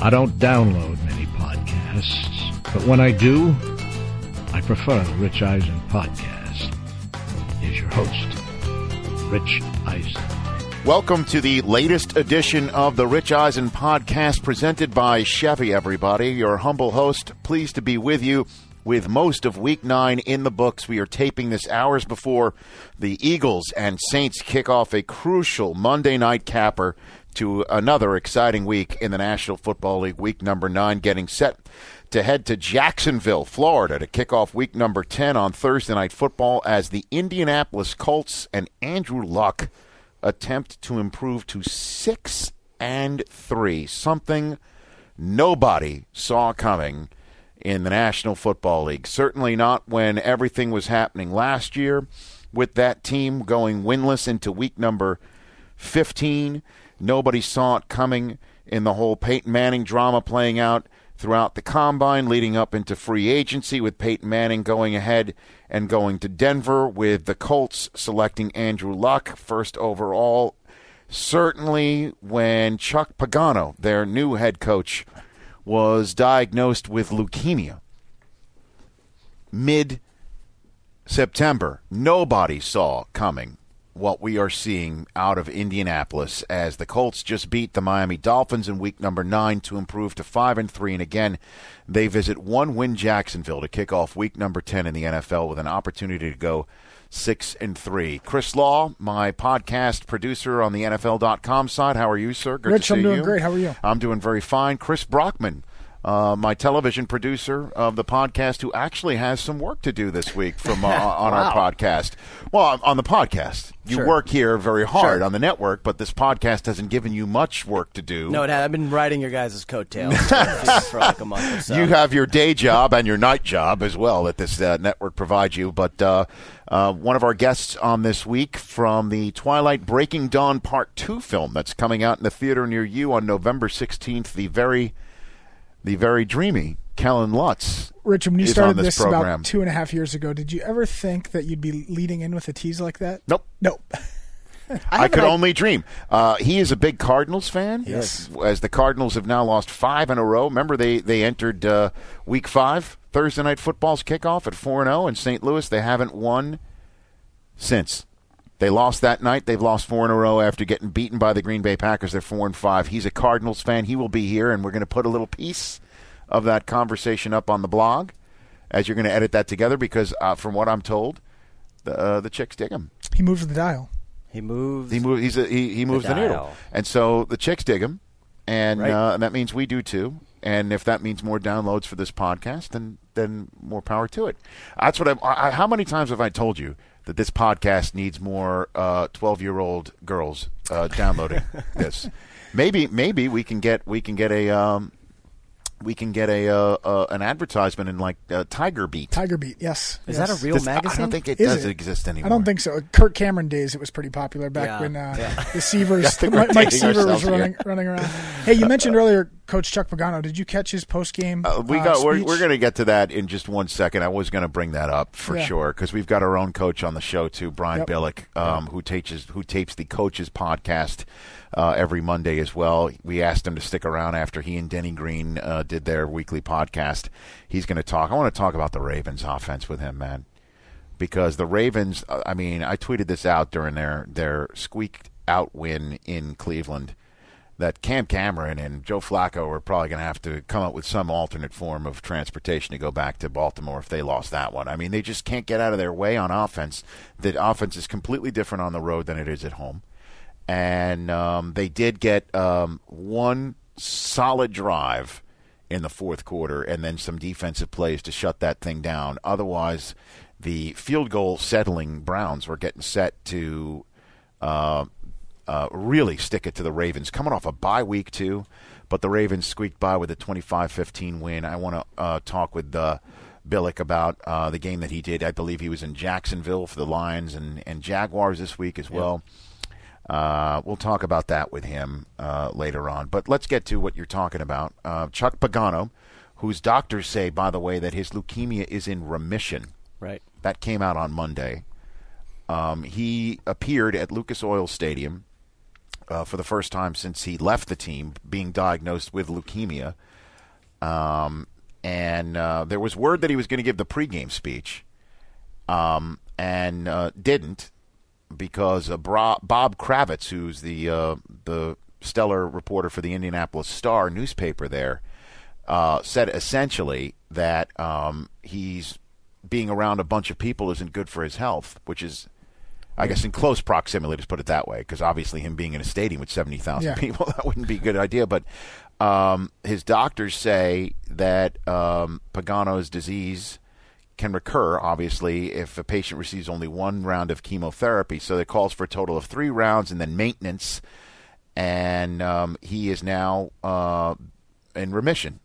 I don't download many podcasts, but when I do, I prefer the Rich Eisen podcast. Here's your host, Rich Eisen. Welcome to the latest edition of the Rich Eisen podcast presented by Chevy, everybody. Your humble host, pleased to be with you with most of week nine in the books. We are taping this hours before the Eagles and Saints kick off a crucial Monday night capper to another exciting week in the National Football League, week number nine, getting set to head to Jacksonville, Florida to kick off week number 10 on Thursday Night Football as the Indianapolis Colts and Andrew Luck attempt to improve to 6 and 3, something nobody saw coming in the National Football League. Certainly not when everything was happening last year with that team going winless into week number 15. Nobody saw it coming in the whole Peyton Manning drama playing out throughout the combine, leading up into free agency, with Peyton Manning going ahead and going to Denver, with the Colts selecting Andrew Luck first overall. Certainly, when Chuck Pagano, their new head coach, was diagnosed with leukemia mid September, nobody saw coming what we are seeing out of Indianapolis as the Colts just beat the Miami Dolphins in week number 9 to improve to 5 and 3 and again they visit one win Jacksonville to kick off week number 10 in the NFL with an opportunity to go 6 and 3. Chris Law, my podcast producer on the NFL.com side. How are you, sir? Good Rich, to see I'm doing you. great. How are you? I'm doing very fine. Chris Brockman, uh, my television producer of the podcast, who actually has some work to do this week from uh, on our podcast. Well, on the podcast, you Sure. work here very hard Sure. on the network, but this podcast hasn't given you much work to do. No, it had, I've been riding your guys' coattails for, like a month or so. You have your day job and your night job as well that this uh, network provides you. But uh, uh, one of our guests on this week from the Twilight Breaking Dawn Part 2 film that's coming out in the theater near you on November 16th, the very, the very dreamy Kellan Lutz. Rich, when you is started this this, program. about two and a half years ago, did you ever think that you'd be leading in with a tease like that? Nope. Nope. I, have could i- only dream. Uh, he is a big Cardinals fan. Yes. As the Cardinals have now lost five in a row. Remember, they they entered uh, Week Five Thursday Night Football's kickoff at four and zero in St. Louis. They haven't won since. They lost that night. They've lost four in a row after getting beaten by the Green Bay Packers. They're four and five. He's a Cardinals fan. He will be here, and we're going to put a little piece of that conversation up on the blog as you're going to edit that together. Because uh, from what I'm told, the uh, the chicks dig him. He moves the dial. he moves. He move, he's a, he he moves the, needle, and so the chicks dig him, and Right. uh, and that means we do too. And if that means more downloads for this podcast, then then more power to it. That's what I've, I. How many times have I told you that this podcast needs more twelve year old girls uh, downloading this? Maybe maybe we can get we can get a um, we can get a uh, uh, an advertisement in like uh, Tiger Beat. Tiger Beat, yes. Is yes. that a real Does- magazine? I don't think it Is does it? exist anymore. I don't think so. Kirk Cameron days, it was pretty popular back Yeah, when uh, yeah. the Seavers, I Mike Mike Seaver was running running around. Hey, you mentioned earlier Coach Chuck Pagano. Did you catch his post game? Uh, we got. We're, we're going to get to that in just one second. I was going to bring that up for Yeah. sure because we've got our own coach on the show too, Brian Yep. Billick, um, who teaches who tapes the coaches podcast uh, every Monday as well. We asked him to stick around after he and Denny Green uh, did their weekly podcast. He's going to talk. I want to talk about the Ravens offense with him, man, because the Ravens. uh, I mean, I tweeted this out during their their squeaked out win in Cleveland that Cam Cameron and Joe Flacco are probably going to have to come up with some alternate form of transportation to go back to Baltimore if they lost that one. I mean, they just can't get out of their way on offense. The offense is completely different on the road than it is at home. And um, they did get um, one solid drive in the fourth quarter and then some defensive plays to shut that thing down. Otherwise, the field goal settling Browns were getting set to uh, uh, really stick it to the Ravens. Coming off a bye week, too, but the Ravens squeaked by with a 25 15 win. I want to uh, talk with uh, Billick about uh, the game that he did. I believe he was in Jacksonville for the Lions and, and Jaguars this week as well. Uh, we'll talk about that with him uh, later on. But let's get to what you're talking about. Uh, Chuck Pagano, whose doctors say, by the way, that his leukemia is in remission. Right. That came out on Monday. Um, he appeared at Lucas Oil Stadium uh, for the first time since he left the team, being diagnosed with leukemia. Um, and uh, there was word that he was going to give the pregame speech, um, and uh, didn't because uh, Bra- Bob Kravitz, who's the uh, the stellar reporter for the Indianapolis Star newspaper there, uh, said essentially that um, he's being around a bunch of people isn't good for his health, which is, I guess, in close proximity. Let's put it that way, because obviously him being in a stadium with seventy thousand Yeah. people that wouldn't be a good idea. But um, his doctors say that um, Pagano's disease can recur, obviously, if a patient receives only one round of chemotherapy. So it calls for a total of three rounds and then maintenance. And um, he is now uh, in remission.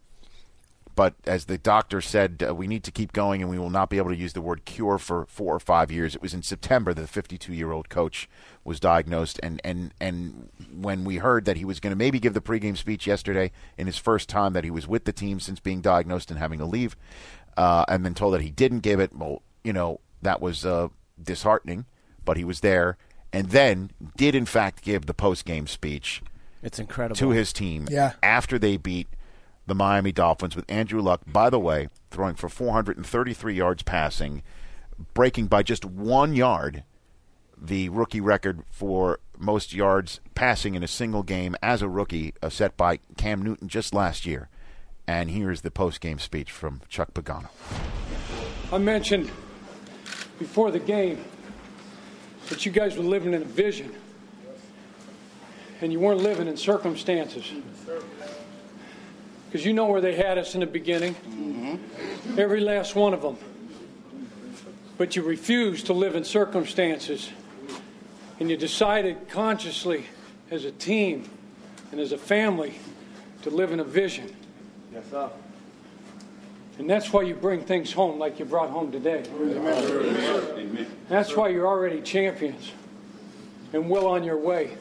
But as the doctor said, uh, we need to keep going, and we will not be able to use the word cure for four or five years. It was in September that the 52 year old coach was diagnosed, and, and, and when we heard that he was going to maybe give the pregame speech yesterday in his first time that he was with the team since being diagnosed and having to leave, uh, and then told that he didn't give it, well, you know, that was uh, disheartening, but he was there, and then did in fact give the post game speech It's incredible. to his team Yeah. after they beat the Miami Dolphins with Andrew Luck, by the way, throwing for 433 yards passing, breaking by just one yard the rookie record for most yards passing in a single game as a rookie, uh, set by Cam Newton just last year. And here's the post-game speech from Chuck Pagano. I mentioned before the game that you guys were living in a vision and you weren't living in circumstances. Because you know where they had us in the beginning, mm-hmm. every last one of them. But you refused to live in circumstances and you decided consciously as a team and as a family to live in a vision. Yes, sir. And that's why you bring things home like you brought home today. That's why you're already champions and well on your way.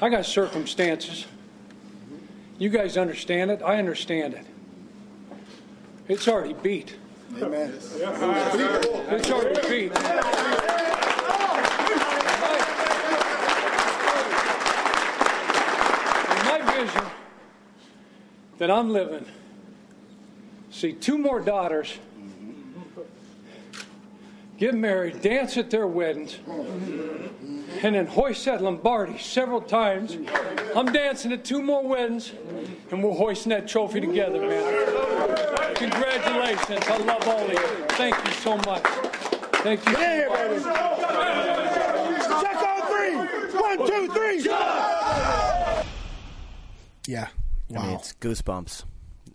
I got circumstances. You guys understand it. I understand it. It's already beat. Amen. It's already beat. And my vision that I'm living see two more daughters get married, dance at their weddings, and then hoist that Lombardi several times. I'm dancing at two more weddings, and we're hoisting that trophy together, man. Congratulations. I love all of you. Thank you so much. Thank you. so much. Check on three. One, two, three. Yeah. I mean, it's goosebumps.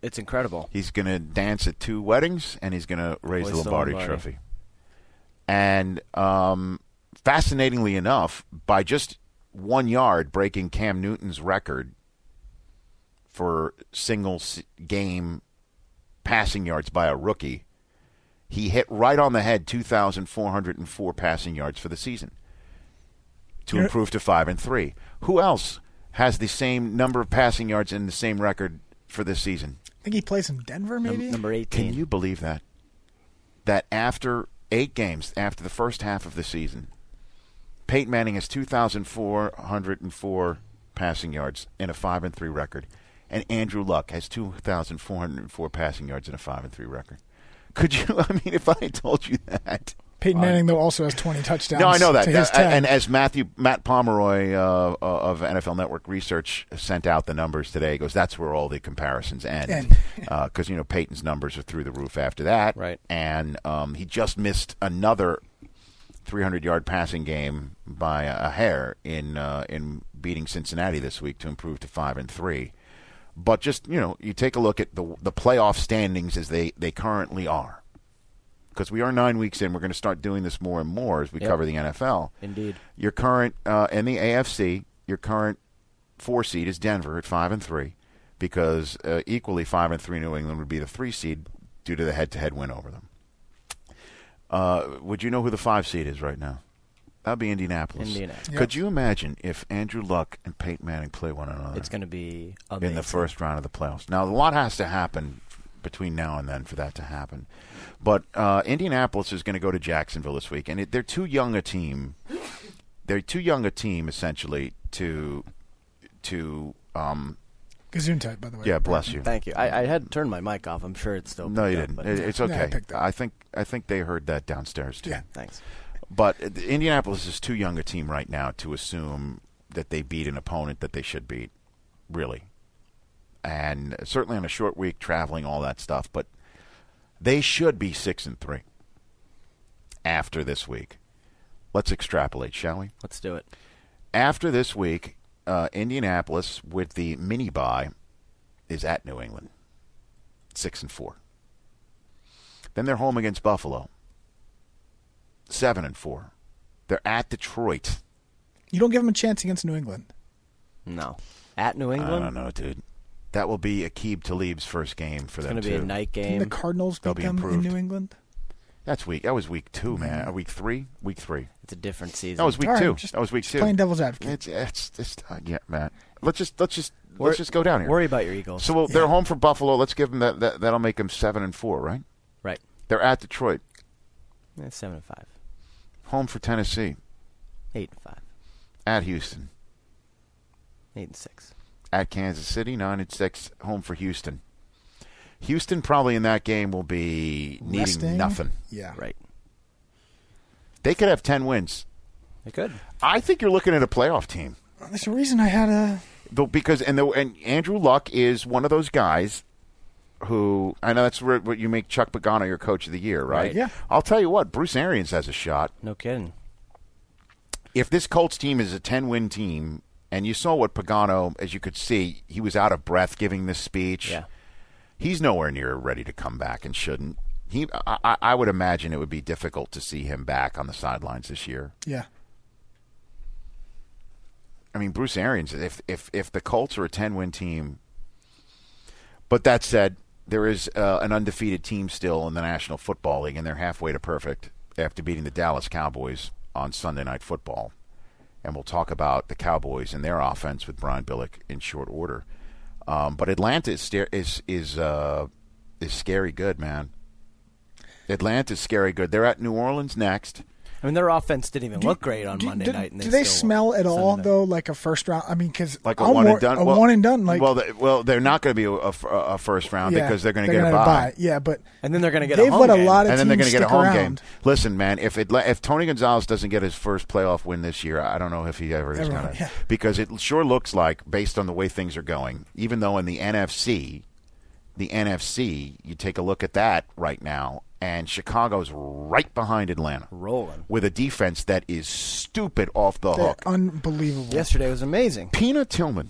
It's incredible. He's going to dance at two weddings, and he's going to raise Hoist the the Lombardi, Lombardi. Trophy. And um, fascinatingly enough, by just one yard breaking Cam Newton's record for single game passing yards by a rookie, he hit right on the head 2,404 passing yards for the season to You're- improve to five and three. Who else has the same number of passing yards and the same record for this season? I think he plays in Denver, maybe. Num- number 18. Can you believe that? That after eight games, after the first half of the season, Peyton Manning has 2,404 passing yards and a 5 and 3 record, and Andrew Luck has 2,404 passing yards and a 5 and 3 record. Could you, I mean, if I had told you that. Peyton Manning though also has 20 touchdowns. No, I know that. To his Uh, 10. and as Matthew Matt Pomeroy uh, uh, of NFL Network Research sent out the numbers today, he goes, "That's where all the comparisons end." End. Because you know Peyton's numbers are through the roof after that, Right. And um, he just missed another 300-yard passing game by a hair in uh, in beating Cincinnati this week to improve to five and three. But just you know, you take a look at the the playoff standings as they they currently are because we are nine weeks in. We're going to start doing this more and more as we Yep. cover the NFL. Indeed. Your current uh, in the AFC, your current four seed is Denver at five and three, because uh, equally five and three New England would be the three seed due to the head-to-head win over them. Uh, would you know who the five seed is right now? That'd be Indianapolis. Indianapolis. Could you imagine if Andrew Luck and Peyton Manning play one another? It's going to be in the first round of the playoffs. Now, a lot has to happen between now and then for that to happen. But uh, Indianapolis is going to go to Jacksonville this week, and it, they're too young a team. They're too young a team, essentially, to to. Um, Gazoon type, by the way. yeah, bless you. Thank you. I, I had turned my mic off. I'm sure it's still. No, you picked didn't. up, but- it's Yeah, I okay. picked up. I think I think they heard that downstairs too. Yeah. Thanks. But uh, Indianapolis is too young a team right now to assume that they beat an opponent that they should beat, really. And certainly on a short week, traveling, all that stuff. But they should be six and three after this week. Let's extrapolate, shall we? Let's do it. After this week, uh, Indianapolis with the mini bye is at New England, six and four. Then they're home against Buffalo, seven and four. They're at Detroit. You don't give them a chance against New England. No. At New England. I England, don't know, dude. That will be Aqib Talib's first game for it's them going to be a night Didn't game. the Cardinals They'll beat be them improved. in New England? That's week. That was week two, man. Uh, Week three. Week three. It's a different season. That was week All right, two. just That was week two. Playing devil's advocate. It's it's it's uh, yeah, man. Let's just let's just Wor- let's just go down here. Worry about your Eagles. So well, they're home for Buffalo. Let's give them that, that. That'll make them seven and four, right? right. They're at Detroit. Yeah, seven and five. Home for Tennessee. Eight and five. At Houston. Eight and six. At Kansas City. Nine and six. Home for Houston. Houston probably in that game will be needing Resting? nothing. Yeah. Right. They could have ten wins. They could. I think you're looking at a playoff team. There's a reason I had a. Though because and the, and Andrew Luck is one of those guys who I know that's where, what you make Chuck Pagano your coach of the year, right? Right. Yeah. I'll tell you what, Bruce Arians has a shot. No kidding. if this Colts team is a 10 win team, and you saw what Pagano, as you could see, he was out of breath giving this speech. Yeah. He's nowhere near ready to come back and shouldn't. He, I, I- I would imagine it would be difficult to see him back on the sidelines this year. Yeah. I mean, Bruce Arians, if if if the Colts are a 10 win team, but that said, there is uh, an undefeated team still in the National Football League, and they're halfway to perfect after beating the Dallas Cowboys on Sunday Night Football. And we'll talk about the Cowboys and their offense with Brian Billick in short order. Um, but Atlanta is is is uh, is scary good, man. Atlanta's scary good. They're at New Orleans next. I mean, their offense didn't even look great on do, Monday do- night. And do they they smell at all Sunday though, like a first round? I mean, because like a one and done. A well, one and done. Like well, they, well, they're not going to be a, a, a first round yeah, because they're going to get gonna a have bye, Yeah, but And then they're going to get a they've home let a game. lot of and then they're going to get a home around. game. Listen, man, if it if Tony Gonzalez doesn't get his first playoff win this year, I don't know if he ever is going to. yeah. Because it sure looks like, based on the way things are going, even though in the NFC, the NFC, you take a look at that right now, and Chicago's right behind Atlanta, Rolling. with a defense that is stupid off the They're hook. unbelievable. Yesterday was amazing. Peanut Tillman.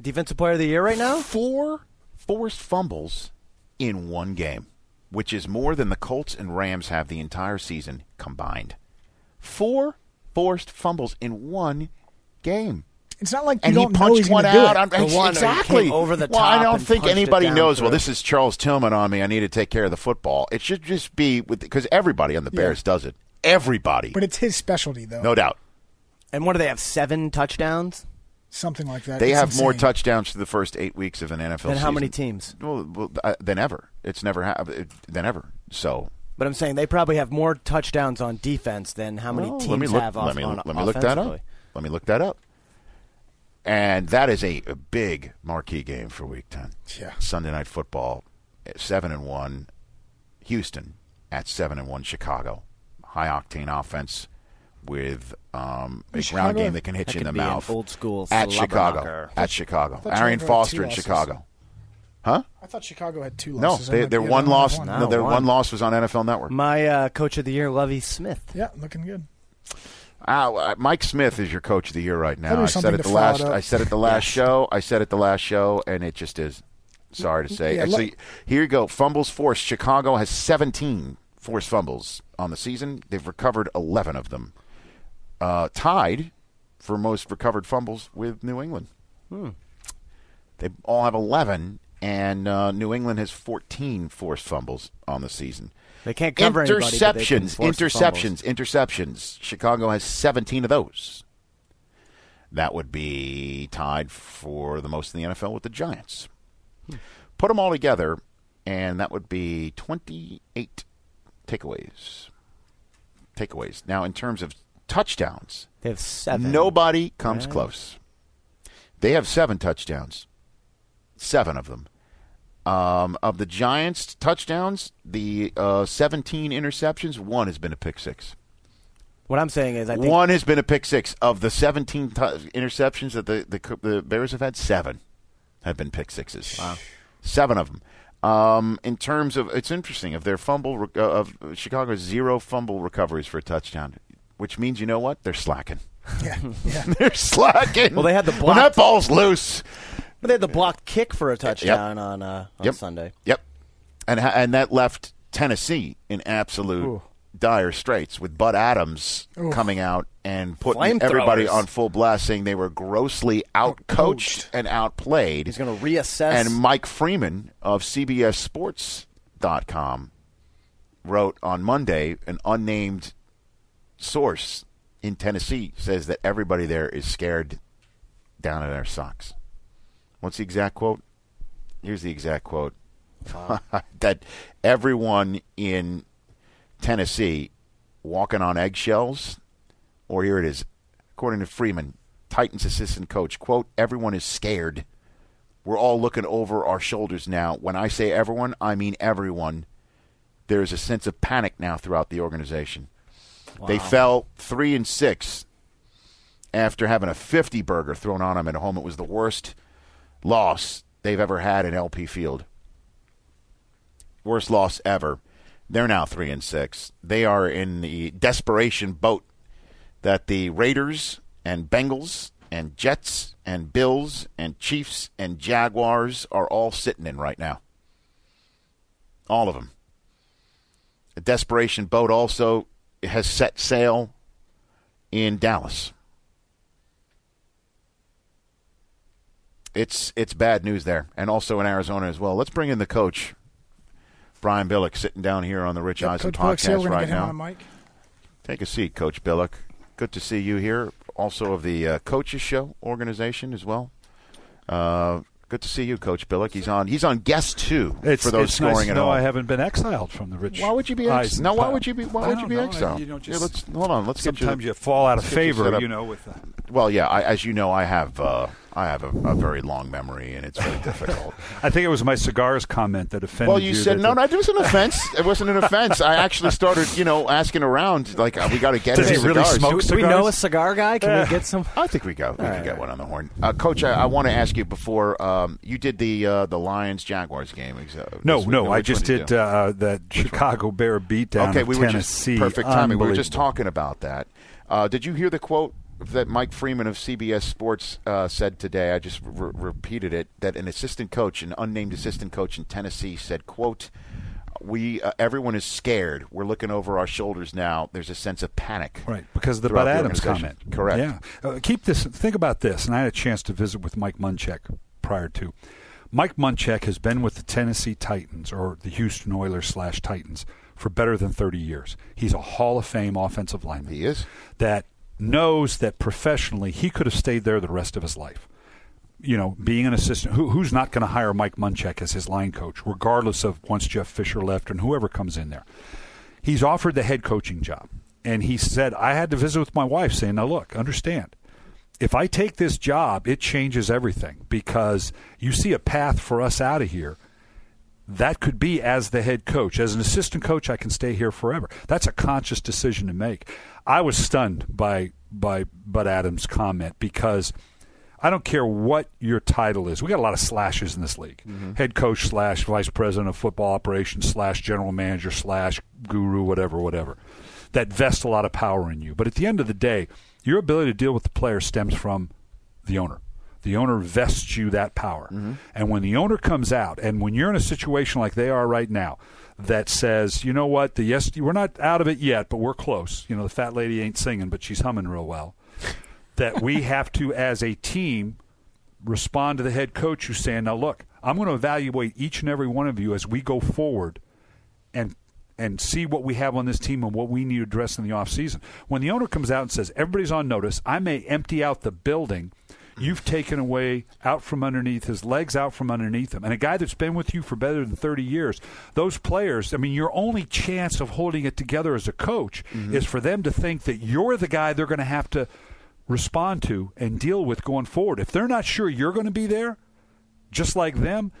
Defensive player of the year right now? four forced fumbles in one game, which is more than the Colts and Rams have the entire season combined. Four forced fumbles in one game. It's not like you And he don't know punched he's one gonna do out. it. On, The one exactly. came over the well, I don't think anybody down knows. Well, this is Charles Tillman on me. I need to take care of the football. It should just be with because everybody on the Yeah. Bears does it. Everybody, But it's his specialty though. no doubt. And what do they have? Seven touchdowns? Something like that. They It's have more touchdowns through the first eight weeks of an NFL season. Then how many teams? Well, well uh, than ever. It's never happened than ever. So But I'm saying they probably have more touchdowns on defense than how many Well, teams let me look, have off, let me, on let me look that up. Let me look that up. And that is a, a big marquee game for Week Ten. Yeah. Sunday Night Football, seven and one. Houston at seven and one. Chicago, high octane offense with um, a Chicago- ground game that can hit That you in the mouth. old school at Chicago. slobberknocker. At Chicago. thought Arian Chicago Foster in. Chicago. Huh? I thought Chicago had two No, losses. I they, their one loss. that No, No, their one. one loss was on NFL Network. My uh, coach of the year, Lovie Smith. Yeah, looking good. Ah, uh, Mike Smith is your coach of the year right now. I said it the last. it up. I said it the last show. I said it the last show, and it just is. Sorry to say. Yeah, so look- here you go. Fumbles forced. Chicago has 17 forced fumbles on the season. They've recovered 11 of them, uh, tied for most recovered fumbles with New England. They all have 11, and uh, New England has 14 forced fumbles on the season. They can't cover anybody, can interceptions, interceptions, interceptions. Chicago has 17 of those. That would be tied for the most in the NFL with the Giants. Put them all together, and that would be 28 takeaways. Takeaways. Now, in terms of touchdowns, They have seven. nobody comes close. They have seven touchdowns, seven of them. Um, of the Giants' touchdowns, the uh, 17 interceptions, one has been a pick six. What I'm saying is, I think One has been a pick six. Of the 17 t- interceptions that the, the the Bears have had, seven have been pick sixes. Wow. Seven of them. Um, in terms of, it's interesting of their fumble re- uh, of Chicago's zero fumble recoveries for a touchdown, which means you know what they're slacking. Yeah, yeah. they're slacking. Well, they had the when that blocked- ball's loose. But they had the blocked kick for a touchdown on uh, on Yep. Sunday. Yep. And and that left Tennessee in absolute dire straits with Bud Adams coming out and putting everybody on full blast, saying they were grossly outcoached Outcoached. and outplayed. He's going to reassess. and Mike Freeman of CBSSports.com wrote on Monday an unnamed source in Tennessee says that everybody there is scared down in their socks. What's the exact quote? Here's the exact quote. that everyone in Tennessee walking on eggshells, or here it is, according to Freeman, Titans assistant coach, quote, everyone is scared. We're all looking over our shoulders now. When I say everyone, I mean everyone. There is a sense of panic now throughout the organization. They fell three and six after having a 50 burger thrown on them at home. It was the worst loss they've ever had in LP Field. Worst loss ever. They're now three and six. They are in the desperation boat that the Raiders and Bengals and Jets and Bills and Chiefs and Jaguars are all sitting in right now. All of them. A desperation boat also has set sail in Dallas. It's it's bad news there, and also in Arizona as well. Let's bring in the coach, Brian Billick, sitting down here on the Rich Yep, Eisen Coach Bullock's here. podcast right now. on mic. Take a seat, Coach Billick. Good to see you here. Also of the uh, Coaches Show organization as well. Uh, good to see you, Coach Billick. He's on. He's on guest two It's, for those it's scoring nice at know home. I haven't been exiled from the rich. Why would you be? Ex- Eisen no, why would you be? Why I would you be know. exiled? You know, Yeah, let's hold on. Let's get you. sometimes you fall out of let's you favor, you know. With uh, Well, yeah. I, as you know, I have. Uh, I have a, a very long memory, and it's very difficult. I think it was my cigars comment that offended Well, you said no, the- no, it was an offense. It wasn't an offense. I actually started, you know, asking around, like, uh, we got to get Does any he really cigars. Do we know a cigar guy? Can Yeah. we get some? I think we go. We can get one on the horn, uh, Coach. I, I want to ask you before um, you did the uh, the Lions Jaguars game. ex- uh, No, week. no, I just one you did do? uh, that Chicago Bear beatdown okay, of we were Tennessee. just perfect timing. We were just talking about that. Uh, did you hear the quote that Mike Freeman of CBS Sports uh, said today? I just re- repeated it. That an assistant coach, an unnamed assistant coach in Tennessee, said, "quote We uh, everyone is scared. We're looking over our shoulders now. There's a sense of panic." Right, because of the Bud Adams comment. Correct. Yeah. Uh, keep this. Think about this. And I had a chance to visit with Mike Munchak prior to. Mike Munchak has been with the Tennessee Titans or the Houston Oilers slash Titans for better than 30 years. He's a Hall of Fame offensive lineman. He is. That knows that professionally he could have stayed there the rest of his life. You know, being an assistant, who, who's not going to hire Mike Munchak as his line coach, regardless of once Jeff Fisher left and whoever comes in there? he's offered the head coaching job. And he said, I had to visit with my wife saying, now look, understand, if I take this job, it changes everything because you see a path for us out of here. That could be as the head coach. As an assistant coach, I can stay here forever. That's a conscious decision to make. I was stunned by by Bud Adams' comment because I don't care what your title is. We got a lot of slashes in this league. Mm-hmm. Head coach slash vice president of football operations slash general manager slash guru, whatever, whatever. That vest a lot of power in you. But at the end of the day, your ability to deal with the player stems from the owner. The owner vests you that power. Mm-hmm. And when the owner comes out, and when you're in a situation like they are right now, that says, you know what, the yes, we're not out of it yet, but we're close. You know, the fat lady ain't singing, but she's humming real well. that we have to, as a team, respond to the head coach who's saying, now look, I'm going to evaluate each and every one of you as we go forward and and see what we have on this team and what we need to address in the offseason. When the owner comes out and says, everybody's on notice, I may empty out the building. You've taken away out from underneath his legs, out from underneath him. And a guy that's been with you for better than 30 years, those players, I mean, your only chance of holding it together as a coach mm-hmm. is for them to think that you're the guy they're going to have to respond to and deal with going forward. If they're not sure you're going to be there, just like them,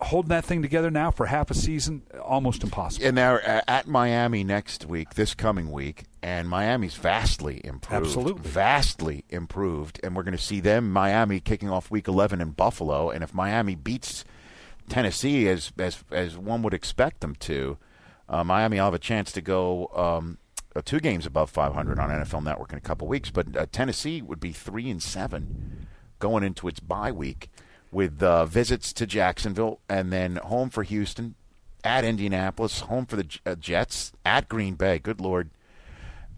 holding that thing together now for half a season, almost impossible. And they're uh, at Miami next week, this coming week, and Miami's vastly improved. Absolutely. Vastly improved. And we're going to see them, Miami, kicking off week 11 in Buffalo. And if Miami beats Tennessee as, as, as one would expect them to, uh, Miami will have a chance to go um, uh, two games above 500 on NFL Network in a couple weeks. But uh, Tennessee would be 3 and 7 going into its bye week with uh, visits to Jacksonville and then home for Houston, at Indianapolis, home for the uh, Jets, at Green Bay. Good Lord.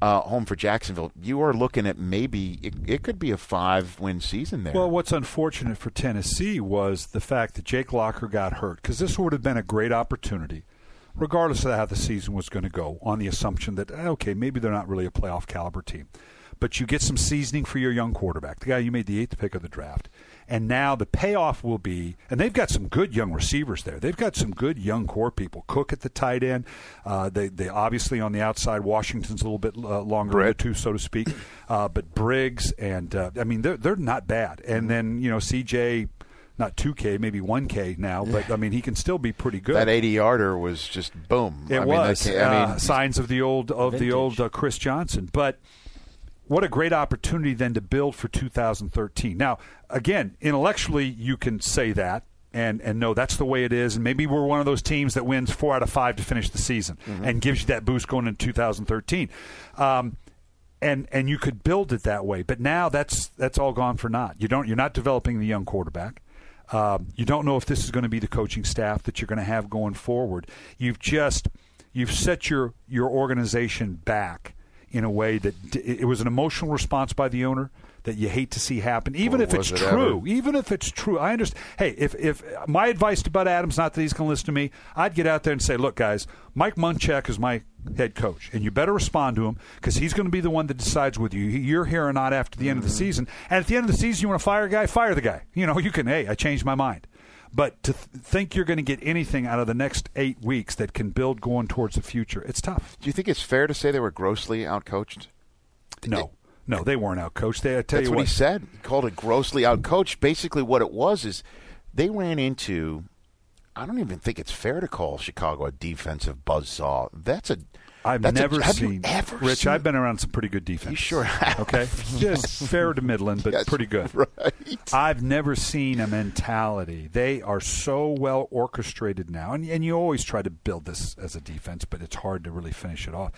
Uh, home for Jacksonville. You are looking at maybe it, it could be a five win season there. Well, what's unfortunate for Tennessee was the fact that Jake Locker got hurt because this would have been a great opportunity, regardless of how the season was going to go, on the assumption that, eh, okay, maybe they're not really a playoff caliber team. But you get some seasoning for your young quarterback, the guy you made the eighth pick of the draft. And now the payoff will be, and they've got some good young receivers there. They've got some good young core people. Cook at the tight end. Uh, they, they obviously on the outside. Washington's a little bit uh, longer in the two, so to speak. Uh, but Briggs and uh, I mean they're they're not bad. And then you know CJ, not two K, maybe one K now, but I mean he can still be pretty good. that 80 yarder was just boom. It I mean, was. that I mean, uh, signs of the old of the old uh, Chris Johnson, but what a great opportunity then to build for 2013. Now, again, intellectually you can say that and and no, that's the way it is. And maybe we're one of those teams that wins four out of five to finish the season and gives you that boost going into 2013. Um, and and you could build it that way, but now that's that's all gone for naught. You don't you're not developing the young quarterback. Um, you don't know if this is going to be the coaching staff that you're going to have going forward. You've just you've set your your organization back in a way that d- it was an emotional response by the owner that you hate to see happen, even Or if it's it true. ever? Even if it's true, I understand. Hey, if if my advice to Bud Adams, not that he's going to listen to me, I'd get out there and say, look, guys, Mike Munchak is my head coach, and you better respond to him because he's going to be the one that decides whether you you're here or not after the end of the mm-hmm. season. And at the end of the season, you want to fire a guy, fire the guy. You know, you can. Hey, I changed my mind. But to th- think you're going to get anything out of the next eight weeks that can build going towards the future, it's tough. do you think it's fair to say they were grossly outcoached? No, no, they weren't out coached. They, I tell That's you what, what, he said. He called it grossly outcoached. Basically, what it was is they ran into. I don't even think it's fair to call Chicago a defensive buzzsaw. That's a. I've that's a- never have you seen. ever Rich, seen- I've been around some pretty good defense. You sure have. Okay, just fair to Midland, but Yes, pretty good. Right. I've never seen a mentality. They are so well orchestrated now, and and you always try to build this as a defense, but it's hard to really finish it off.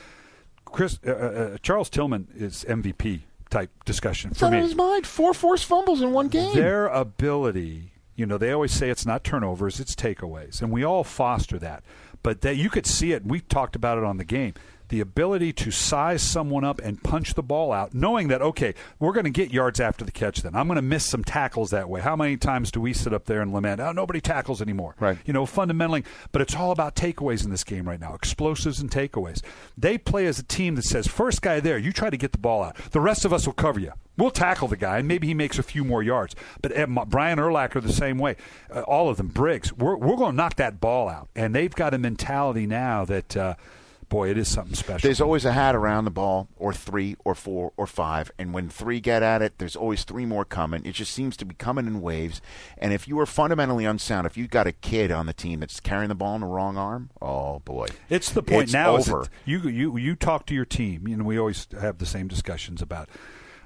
Chris uh, uh, Charles Tillman is MVP type discussion It's for out me. of his mind. Four forced fumbles in one game. Their ability, you know, they always say it's not turnovers, it's takeaways, and we all foster that. But that you could see it. We talked about it on the game. The ability to size someone up and punch the ball out, knowing that okay, we're going to get yards after the catch. Then I'm going to miss some tackles that way. How many times do we sit up there and lament? Oh, nobody tackles anymore. Right. You know, fundamentally, but it's all about takeaways in this game right now. Explosives and takeaways. They play as a team that says, first guy there, you try to get the ball out. The rest of us will cover you. We'll tackle the guy, and maybe he makes a few more yards. But Ma- Brian Urlacher the same way. Uh, all of them, Briggs. We're we're going to knock that ball out, and they've got a mentality now that, uh, boy, it is something special. There's always a hat around the ball, or three, or four, or five. And when three get at it, there's always three more coming. It just seems to be coming in waves. And if you are fundamentally unsound, if you've got a kid on the team that's carrying the ball in the wrong arm, oh boy, It's the point It's now. Over. you you you talk to your team. You know, we always have the same discussions about.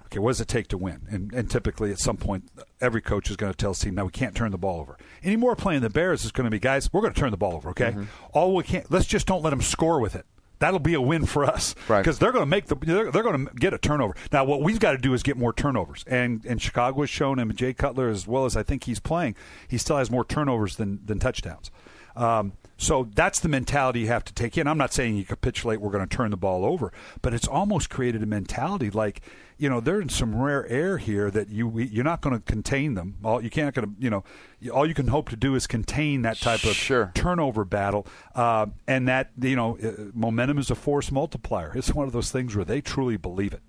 Okay, what does it take to win? And, and typically, at some point, every coach is going to tell his team, "Now we can't turn the ball over anymore." Playing the Bears is going to be, guys, we're going to turn the ball over. Okay, Mm-hmm. all we can't. Let's just don't let them score with it. That'll be a win for us Right. because they're going to make the they're, they're going to get a turnover. Now, what we've got to do is get more turnovers, and and Chicago has shown him Jay Cutler as well as I think he's playing. He still has more turnovers than than touchdowns. Um, so that's the mentality you have to take in. I'm not saying you capitulate. We're going to turn the ball over, but it's almost created a mentality like you know they're in some rare air here that you you're not going to contain them. All you can't going to you know all you can hope to do is contain that type of Sure. turnover battle, uh, and that you know uh, momentum is a force multiplier. It's one of those things where they truly believe it.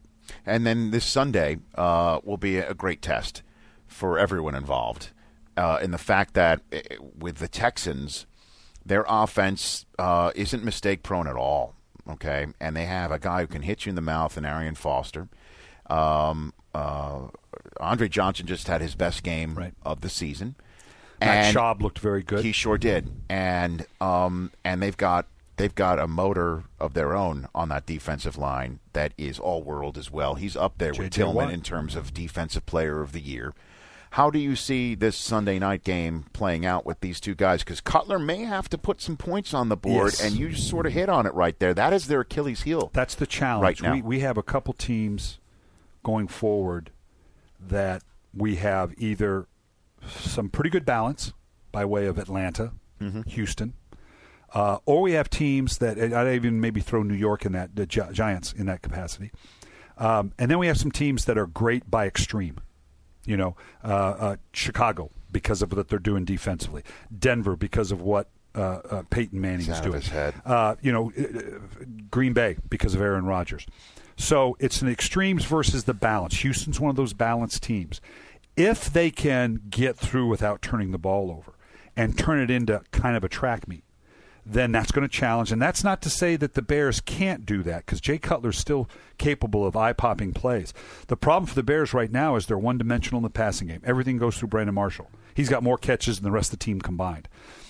And then this Sunday uh, will be a great test for everyone involved uh, in the fact that uh, with the Texans, their offense uh, isn't mistake prone at all. Okay, and they have a guy who can hit you in the mouth, and Arian Foster. Um, uh, Andre Johnson just had his best game Right. of the season. Matt And- Schaub looked very good. he sure did, and um, and they've got they've got a motor of their own on that defensive line that is all world as well. He's up there with J.J. Tillman Watt. in terms of defensive player of the year. How do you see this Sunday night game playing out with these two guys? Because Cutler may have to put some points on the board, Yes. and you just sort of hit on it right there. That is their Achilles heel. That's the challenge. Right now. We we have a couple teams going forward that we have either some pretty good balance by way of Atlanta, Houston, uh, or we have teams that I'd even maybe throw New York in that the Gi- Giants in that capacity, um, and then we have some teams that are great by extreme. You know, uh, uh, Chicago because of what they're doing defensively, Denver because of what uh, uh, Peyton Manning is doing. Uh, you know, uh, Green Bay because of Aaron Rodgers. So it's an extremes versus the balance. Houston's one of those balanced teams. If they can get through without turning the ball over and turn it into kind of a track meet, then that's going to challenge. And that's not to say that the Bears can't do that because Jay Cutler's still capable of eye popping plays. The problem for the Bears right now is they're one dimensional in the passing game. Everything goes through Brandon Marshall. He's got more catches than the rest of the team combined.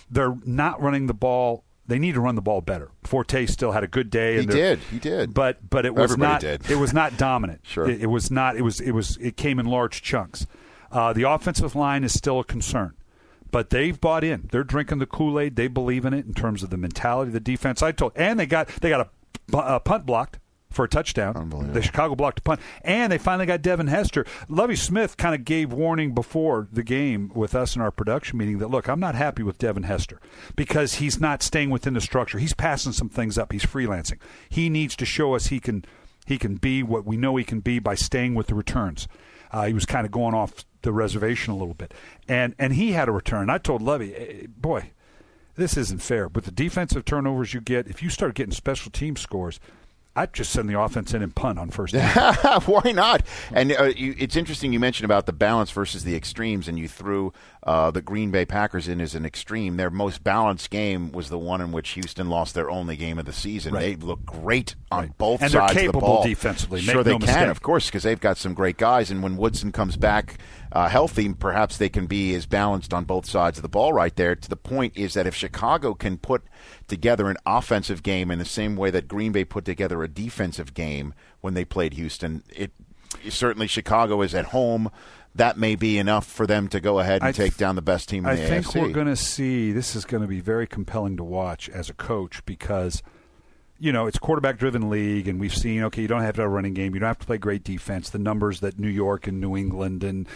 They're not running the ball. They need to run the ball better. Forte still had a good day. He did. He did. But but it was Everybody not. did. It was not dominant. Sure. It, it was not. It was. It was. It came in large chunks. Uh, the offensive line is still a concern, but they've bought in. They're drinking the Kool Aid. They believe in it in terms of the mentality the defense. I told, and they got they got a, a punt blocked for a touchdown. Unbelievable. The Chicago blocked a punt, and they finally got Devin Hester. Lovie Smith kind of gave warning before the game with us in our production meeting that look, I'm not happy with Devin Hester because he's not staying within the structure. He's passing some things up. He's freelancing. He needs to show us he can he can be what we know he can be by staying with the returns. Uh, he was kind of going off the reservation a little bit, and and he had a return. I told Levy, "Eh, boy, this isn't fair. But the defensive turnovers you get, if you start getting special team scores, I'd just send the offense in and punt on first down. Why not? And uh, you, it's interesting you mentioned about the balance versus the extremes, and you threw uh, the Green Bay Packers in as an extreme. Their most balanced game was the one in which Houston lost their only game of the season. Right. They look great on Right. both And they're sides capable of the ball. defensively, make Sure, they no can, mistake. of course, because they've got some great guys. And when Woodson comes back uh, healthy, perhaps they can be as balanced on both sides of the ball right there. To the point is that if Chicago can put together an offensive game in the same way that Green Bay put together a defensive game when they played Houston, it certainly Chicago is at home. That may be enough for them to go ahead and th- take down the best team in I the AFC. I think we're going to see this is going to be very compelling to watch as a coach because you know it's quarterback driven league and we've seen okay you don't have to have a running game. You don't have to play great defense. The numbers that New York and New England and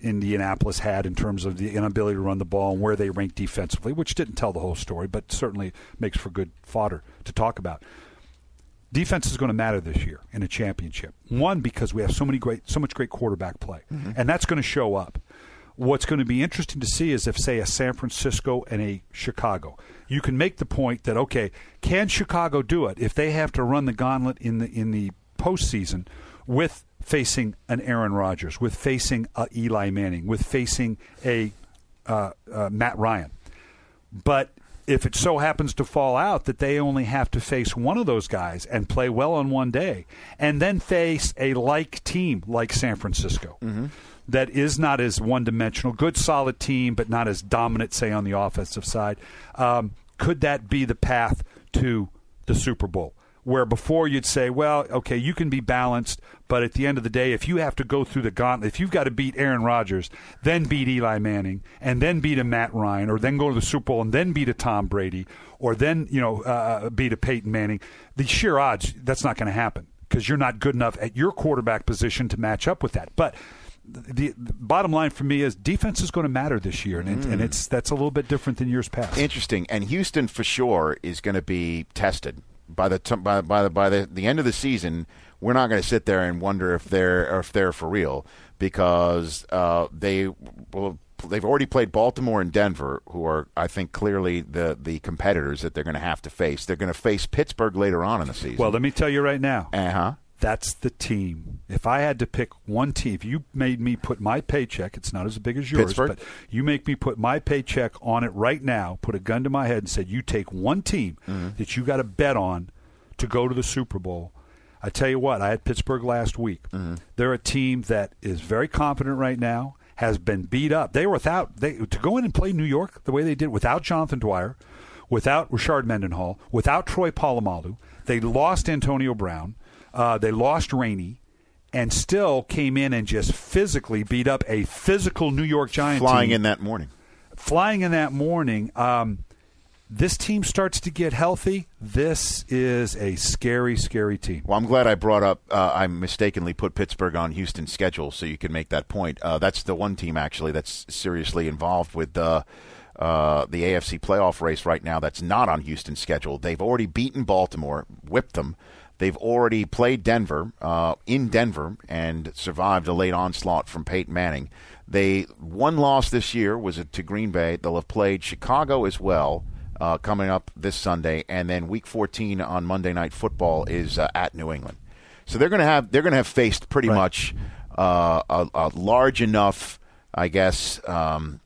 Indianapolis had in terms of the inability to run the ball and where they ranked defensively which didn't tell the whole story but certainly makes for good fodder to talk about. Defense is going to matter this year in a championship. One because we have so many great, so much great quarterback play, mm-hmm. and that's going to show up. What's going to be interesting to see is if, say, a San Francisco and a Chicago, you can make the point that okay, can Chicago do it if they have to run the gauntlet in the in the postseason with facing an Aaron Rodgers, with facing a Eli Manning, with facing a uh, uh, Matt Ryan, but if it so happens to fall out that they only have to face one of those guys and play well on one day, and then face a like team like San Francisco that is not as one dimensional, good solid team, but not as dominant, say, on the offensive side, um, could that be the path to the Super Bowl? Where before you'd say, well, okay, you can be balanced, but at the end of the day, if you have to go through the gauntlet, if you've got to beat Aaron Rodgers, then beat Eli Manning, and then beat a Matt Ryan, or then go to the Super Bowl and then beat a Tom Brady, or then you know uh, beat a Peyton Manning, the sheer odds that's not going to happen because you're not good enough at your quarterback position to match up with that. But the, the bottom line for me is defense is going to matter this year, and, it, and it's that's a little bit different than years past. Interesting. And Houston for sure is going to be tested by the t- by, by the by the, the end of the season. We're not going to sit there and wonder if they're if they're for real because uh, they will. They've already played Baltimore and Denver, who are, I think, clearly the the competitors that they're going to have to face. They're going to face Pittsburgh later on in the season. Well, let me tell you right now. Uh huh. That's the team. If I had to pick one team, if you made me put my paycheck, it's not as big as yours, Pittsburgh? but you make me put my paycheck on it right now, put a gun to my head and said, you take one team Mm-hmm. that you got to bet on to go to the Super Bowl. I tell you what, I had Pittsburgh last week. Mm-hmm. They're a team that is very confident right now, has been beat up. They were without they to go in and play New York the way they did without Jonathan Dwyer, without Rashard Mendenhall, without Troy Polamalu. They lost Antonio Brown. Uh, they lost Rainey. And still came in and just physically beat up a physical New York Giant Flying team in that morning. flying in that morning. Um, this team starts to get healthy. This is a scary, scary team. Well, I'm glad I brought up. Uh, I mistakenly put Pittsburgh on Houston's schedule, so you can make that point. Uh, that's the one team actually that's seriously involved with the uh, the AFC playoff race right now. That's not on Houston's schedule. They've already beaten Baltimore, whipped them. They've already played Denver uh, in Denver and survived a late onslaught from Peyton Manning. They one loss this year was to Green Bay. They'll have played Chicago as well uh, coming up this Sunday, and then Week 14 on Monday Night Football is uh, at New England. So they're going to have they're going to have faced pretty much uh, a, a large enough, I guess, um,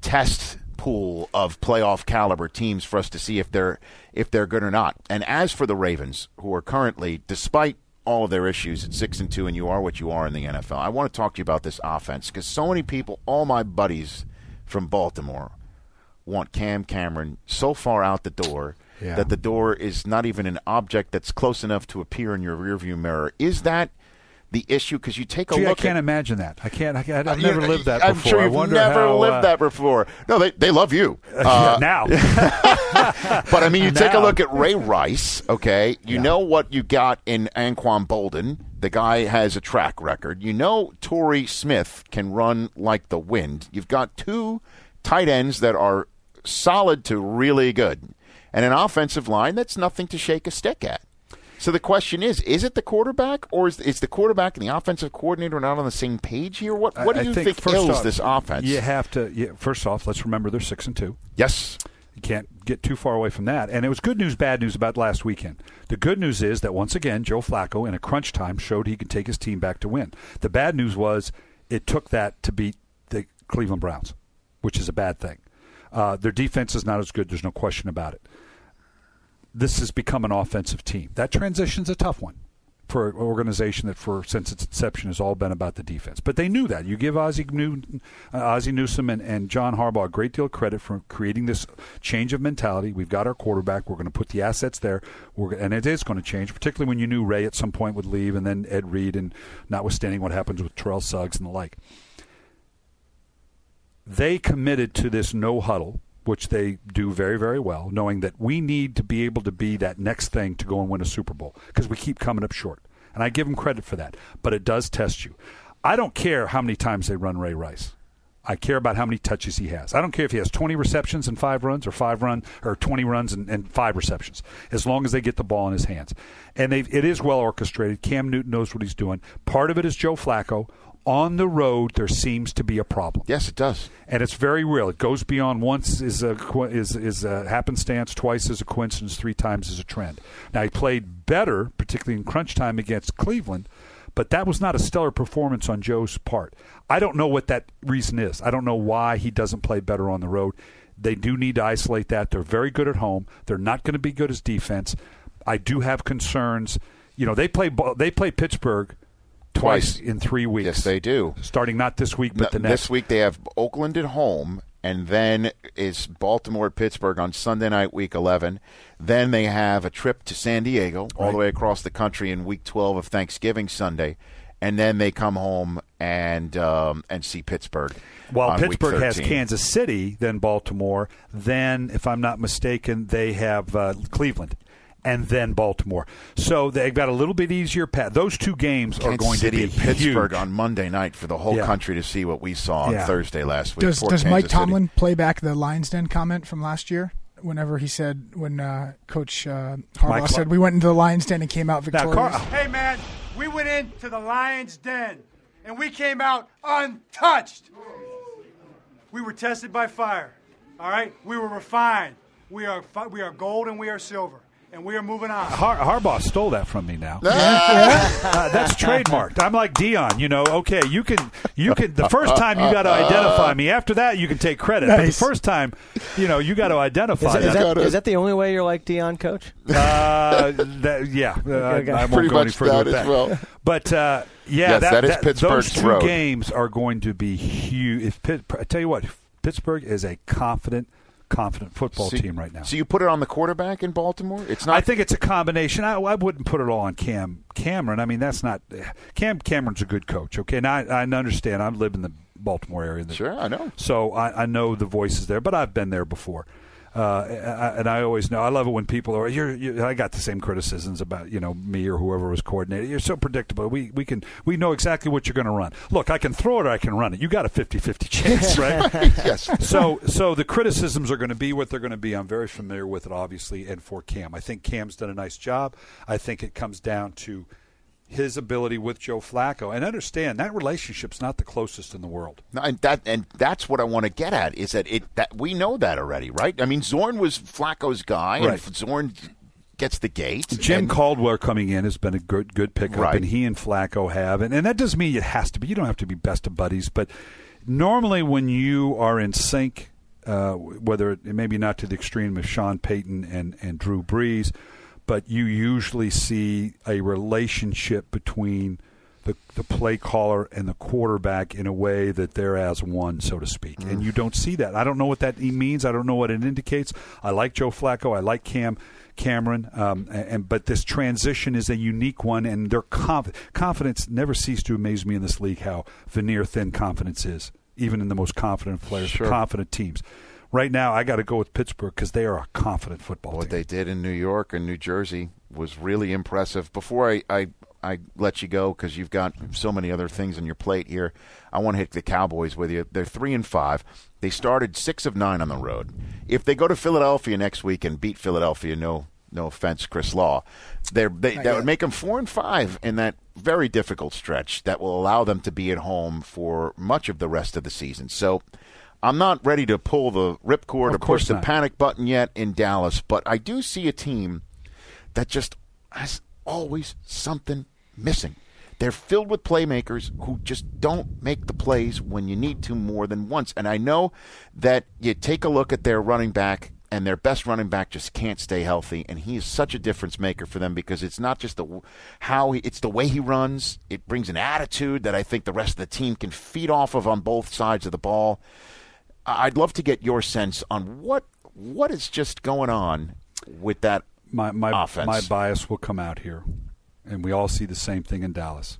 test pool of playoff caliber teams for us to see if they're if they're good or not. And as for the Ravens, who are currently, despite all of their issues at six and two, and you are what you are in the NFL, I want to talk to you about this offense because so many people, all my buddies from Baltimore, want Cam Cameron so far out the door Yeah. that the door is not even an object that's close enough to appear in your rearview mirror. Is that the issue? Because you take a Gee, I look. can't at, imagine that. I can't. I can't I've You- never lived that I'm before. sure I you've never how, lived uh, that before. No, they they love you. yeah, Uh, now. but I mean, you take a look at Ray Rice. Okay, you know what you got in Anquan Boldin. The guy has a track record. You know, Torrey Smith can run like the wind. You've got two tight ends that are solid to really good, and an offensive line that's nothing to shake a stick at. So the question is: Is it the quarterback, or is, is the quarterback and the offensive coordinator not on the same page here? What What do I you think, think, off, this offense? You have to. Yeah, first off, let's remember they're six and two. Yes. You can't get too far away from that. And it was good news, bad news about last weekend. The good news is that once again, Joe Flacco in a crunch time showed he could take his team back to win. The bad news was it took that to beat the Cleveland Browns, which is a bad thing. Uh, their defense is not as good. There's no question about it. This has become an offensive team. That transition's a tough one for an organization that, for since its inception, has all been about the defense. But they knew that. You give Ozzie, New, uh, Ozzie Newsome and, and John Harbaugh a great deal of credit for creating this change of mentality. We've got our quarterback. We're going to put the assets there, We're, and it is going to change, particularly when you knew Ray at some point would leave, and then Ed Reed, and notwithstanding what happens with Terrell Suggs and the like. They committed to this no huddle which they do very, very well, knowing that we need to be able to be that next thing to go and win a Super Bowl because we keep coming up short. And I give them credit for that. But it does test you. I don't care how many times they run Ray Rice. I care about how many touches he has. I don't care if he has 20 receptions and five runs, or five run, or 20 runs and, and five receptions, as long as they get the ball in his hands. And it is well orchestrated. Cam Newton knows what he's doing. Part of it is Joe Flacco. On the road, there seems to be a problem. Yes, it does. and it's very real. It goes beyond once is a is is a happenstance, twice is a coincidence, three times is a trend. Now he played better, particularly in crunch time against Cleveland, but that was not a stellar performance on Joe's part. I don't know what that reason is. I don't know why he doesn't play better on the road. They do need to isolate that. They're very good at home. They're not going to be good as defense. I do have concerns. You know, they play they play Pittsburgh twice, Twice. in three weeks. Yes, they do. Starting not this week, but No, the next. This week they have Oakland at home and then it's Baltimore at Pittsburgh on Sunday night, Week 11. Then they have a trip to San Diego, all the way across the country in Week 12 of Thanksgiving Sunday, and then they come home and um, and see Pittsburgh. While Pittsburgh has Kansas City, then Baltimore, then, if I'm not mistaken, they have uh, Cleveland, and then Baltimore. So they've got a little bit easier path. Those two games are going City to and be Pittsburgh huge. on Monday night for the whole Yeah. country to see what we saw on Yeah. Thursday last week. Does Does Kansas Mike City. Tomlin play back the Lions Den comment from last year? Whenever he said when uh, Coach uh, Harbaugh Mike- said we went into the Lions Den and came out Now, victorious. Car- Hey, man, we went into the lion's den and we came out untouched. We were tested by fire. All right? We were refined. We are, fi- we are gold and we are silver. And we are moving on. Har- Harbaugh stole that from me now. Uh, that's trademarked. I'm like Deion. You know, okay, you can, you can. The first time you got to identify me. After that, you can take credit. But the Nice. first time, you know, you got to identify. Is, that, is, that. that, is that the only way you're like Deion, coach? Uh, that, yeah, uh, Okay. I, I won't Pretty go any much further that with as that. well. But uh, yeah, Yes, that is those Pittsburgh's two road. games are going to be huge. If Pitt, I tell you what, Pittsburgh is a confident, confident football So- team right now. So you put it on the quarterback in Baltimore? It's not. I think it's a combination. I, I wouldn't put it all on Cam Cameron. I mean, that's not Cam Cameron's a good coach. Okay, now I, I understand. I live in the Baltimore area. Sure, I know. So I, I know the voices there, but I've been there before. Uh, and I always know. I love it when people are. You're, you I got the same criticisms about you know me or whoever was coordinating. You're so predictable. We we can we know exactly what you're going to run. Look, I can throw it or I can run it. You got a 50-50 chance, right? yes. so so the criticisms are going to be what they're going to be. I'm very familiar with it, obviously, and for Cam, I think Cam's done a nice job. I think it comes down to his ability with Joe Flacco, and understand that relationship's not the closest in the world. And that and that's what I want to get at is that it that we know that already, right? I mean, Zorn was Flacco's guy, Right. and Zorn gets the gate. Jim and- Caldwell coming in has been a good good pickup, Right. and he and Flacco have, and, and that doesn't mean it has to be. You don't have to be best of buddies, but normally when you are in sync, uh, whether it maybe not to the extreme of Sean Payton and and Drew Brees, but you usually see a relationship between. The, the play caller and the quarterback in a way that they're as one, so to speak. And you don't see that. I don't know what that means. I don't know what it indicates. I like Joe Flacco. I like Cam Cameron. Um, and but this transition is a unique one, and their conf- confidence never ceased to amaze me in this league. How veneer thin confidence is, even in the most confident players, Sure. confident teams. Right now, I got to go with Pittsburgh because they are a confident football team. what team. they did in New York and New Jersey was really impressive. Before I, I, I let you go because you've got so many other things on your plate here, I want to hit the Cowboys with you. They're three and five. They started six of nine on the road. If they go to Philadelphia next week and beat Philadelphia, no, no offense, Chris Law, they're, they, that would make them four and five in that very difficult stretch that will allow them to be at home for much of the rest of the season. So. I'm not ready to pull the ripcord or push the not. panic button yet in Dallas, but I do see a team that just has always something missing. They're filled with playmakers who just don't make the plays when you need to more than once. And I know that you take a look at their running back and their best running back just can't stay healthy and he is such a difference maker for them because it's not just the how he, it's the way he runs it brings an attitude that I think the rest of the team can feed off of on both sides of the ball I'd love to get your sense on what what is just going on with that my my offense. my bias will come out here, and we all see the same thing in Dallas.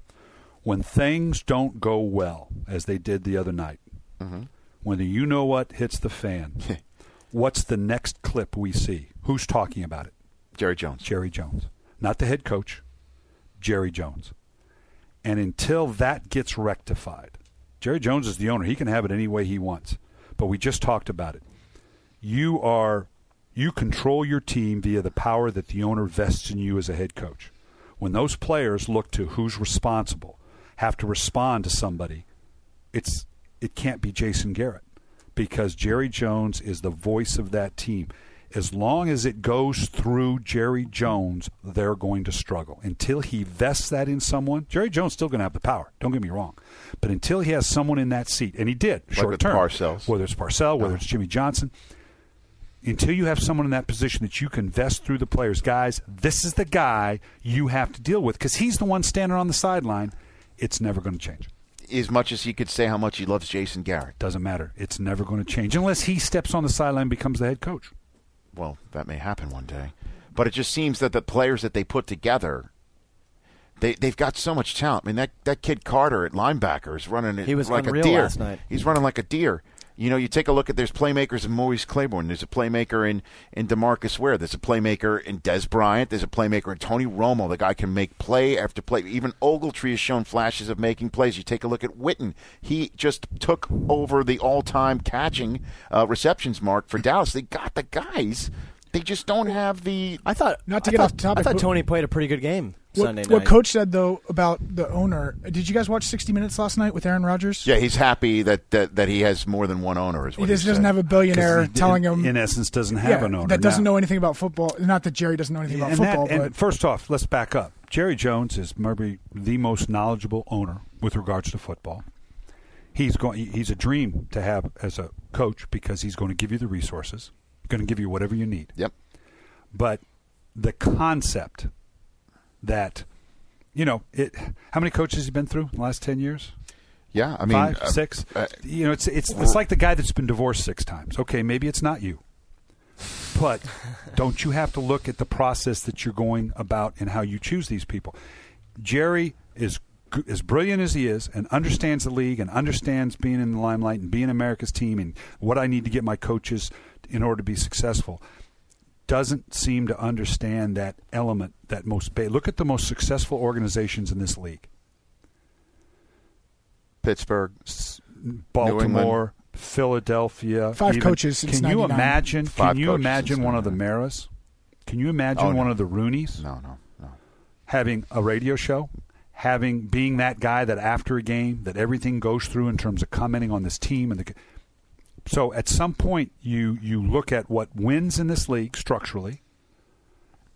When things don't go well, as they did the other night, Mm-hmm. when the you know what hits the fan, what's the next clip we see? Who's talking about it? Jerry Jones. Jerry Jones, not the head coach, Jerry Jones. And until that gets rectified, Jerry Jones is the owner. He can have it any way he wants. But we just talked about it. You are you control your team via the power that the owner vests in you as a head coach. When those players look to who's responsible, have to respond to somebody, it's it can't be Jason Garrett because Jerry Jones is the voice of that team. As long as it goes through Jerry Jones, they're going to struggle. Until he vests that in someone, Jerry Jones still going to have the power. Don't get me wrong, but until he has someone in that seat, and he did Like short term, Parcells. whether it's Parcell, whether uh-huh. it's Jimmy Johnson, until you have someone in that position that you can vest through the players, guys, this is the guy you have to deal with because he's the one standing on the sideline. It's never going to change. as much as he could say how much he loves Jason Garrett. Doesn't matter. It's never going to change unless he steps on the sideline and becomes the head coach. Well, that may happen one day. But it just seems that the players that they put together, they they've got so much talent. I mean, that, that kid Carter at linebacker is running. He was like a deer. last night. He's running like a deer. You know, you take a look at there's playmakers in Morris Claiborne. There's a playmaker in in Demarcus Ware. There's a playmaker in Dez Bryant. There's a playmaker in Tony Romo. The guy can make play after play. Even Ogletree has shown flashes of making plays. You take a look at Witten. He just took over the all-time catching uh, receptions mark for Dallas. They got the guys. They just don't have the. I thought Not to I get thought, off topic, I thought Tony played a pretty good game What, Sunday what night. coach said though about the owner? Did you guys watch 60 Minutes last night with Aaron Rodgers? Yeah, he's happy that, that, that he has more than one owner. Is He what just he doesn't said. have a billionaire he- telling in, him in essence, doesn't have yeah, an owner that doesn't Now- know anything about football. Not that Jerry doesn't know anything about and football, that, and but first off, let's back up. Jerry Jones is maybe the most knowledgeable owner with regards to football. He's going. He's a dream to have as a coach because he's going to give you the resources, going to give you whatever you need. Yep. But the concept that, you know, it. How many coaches he been through in the last ten years? Yeah, I mean, Five, uh, six. uh, you know, it's it's it's like the guy that's been divorced six times. Okay, maybe it's not you, but don't you have to look at the process that you're going about and how you choose these people? Jerry is as brilliant as he is and understands the league and understands being in the limelight and being America's team and what I need to get my coaches in order to be successful. Doesn't seem to understand that element that most ba- look at the most successful organizations in this league. Pittsburgh, Baltimore, Philadelphia. Five even- coaches since Can you 99. imagine? Five can you imagine one of the 99. Maras? Can you imagine Oh, no. one of the Rooneys No, no, no. having a radio show, having being that guy that after a game that everything goes through in terms of commenting on this team and the. So at some point you you look at what wins in this league structurally,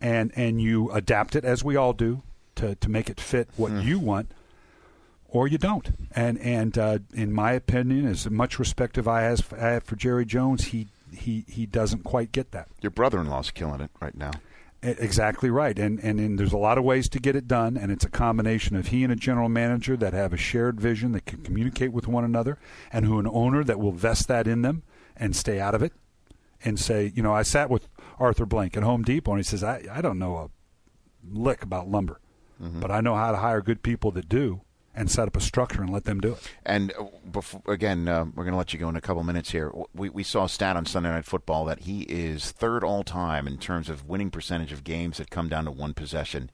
and and you adapt it as we all do to to make it fit what Hmm. you want or you don't. And and uh, in my opinion, as much respect as I I have for Jerry Jones, he he he doesn't quite get that. Your brother-in-law's killing it right now. Exactly right, and, and and there's a lot of ways to get it done, and it's a combination of he and a general manager that have a shared vision that can communicate with one another, and who an owner that will vest that in them and stay out of it, and say, you know, I sat with Arthur Blank at Home Depot, and he says, I I don't know a lick about lumber, mm-hmm. but I know how to hire good people that do, and set up a structure and let them do it. And uh, before, again, uh, we're going to let you go in a couple minutes here. We, we saw a stat on Sunday Night Football that he is third all time in terms of winning percentage of games that come down to one possession.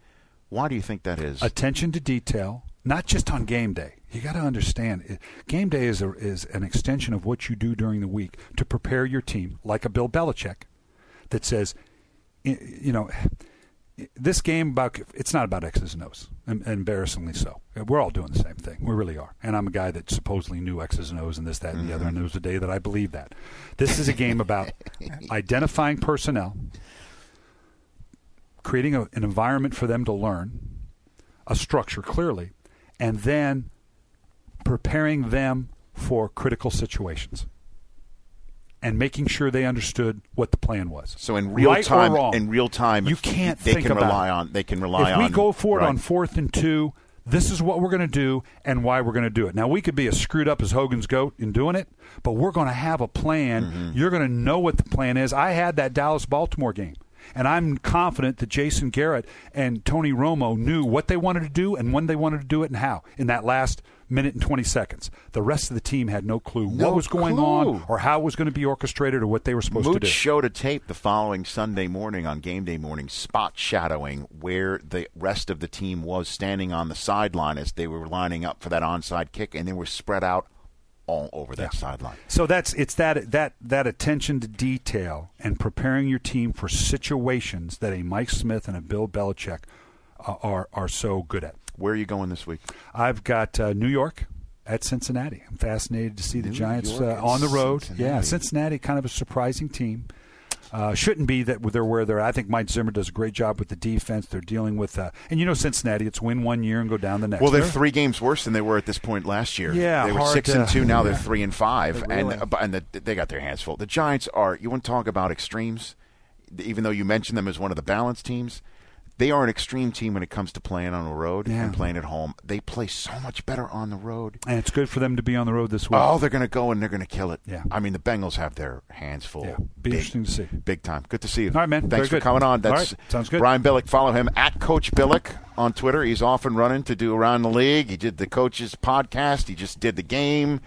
Why do you think that is? attention to detail, not just on game day. You got to understand, game day is a, is an extension of what you do during the week to prepare your team, like a Bill Belichick, that says, you know, this game about it's not about X's and O's, em- embarrassingly so. We're all doing the same thing. We really are. And I'm a guy that supposedly knew X's and O's and this, that, and the other. And there was a day that I believed that. This is a game about identifying personnel, creating a, an environment for them to learn, a structure clearly, and then preparing them for critical situations and making sure they understood what the plan was. So in real Right time, wrong, in real time, you can't they think can about rely it. on. They can rely if on. we go for it right. on fourth and two, this is what we're going to do and why we're going to do it. Now we could be as screwed up as Hogan's goat in doing it, but we're going to have a plan. Mm-hmm. You're going to know what the plan is. I had that Dallas Baltimore game. And I'm confident that Jason Garrett and Tony Romo knew what they wanted to do and when they wanted to do it and how in that last minute and 20 seconds. The rest of the team had no clue No what was going clue. on or how it was going to be orchestrated or what they were supposed to Mooch do. showed a tape the following Sunday morning on game day morning, spot shadowing where the rest of the team was standing on the sideline as they were lining up for that onside kick, and they were spread out all over that sideline. So that's it's that that that attention to detail and preparing your team for situations that a Mike Smith and a Bill Belichick uh, are are so good at. Where are you going this week? I've got uh, New York at Cincinnati. I'm fascinated to see the New Giants uh, on the road. Cincinnati. Yeah, Cincinnati, kind of a surprising team. Uh, shouldn't be that they're where they're. I think Mike Zimmer does a great job with the defense. They're dealing with, uh, and you know Cincinnati. It's win one year and go down the next. Well, they're three games worse than they were at this point last year. Yeah, they were six to- and two. Now they're three and five, They're and and the, they got their hands full. The Giants are. You want to talk about extremes? Even though you mentioned them as one of the balanced teams, They are an extreme team when it comes to playing on the road Yeah. and playing at home. They play so much better on the road. And it's good for them to be on the road this week. Oh, they're going to go and they're going to kill it. Yeah. I mean, the Bengals have their hands full. Yeah. Be interesting to see. Big time. Good to see you. All right, man. Thanks Very for good. coming on. All That's right. Sounds good. Brian Billick. Follow him at Coach Billick on Twitter. He's off and running to do around the league. He did the coaches podcast. He just did the game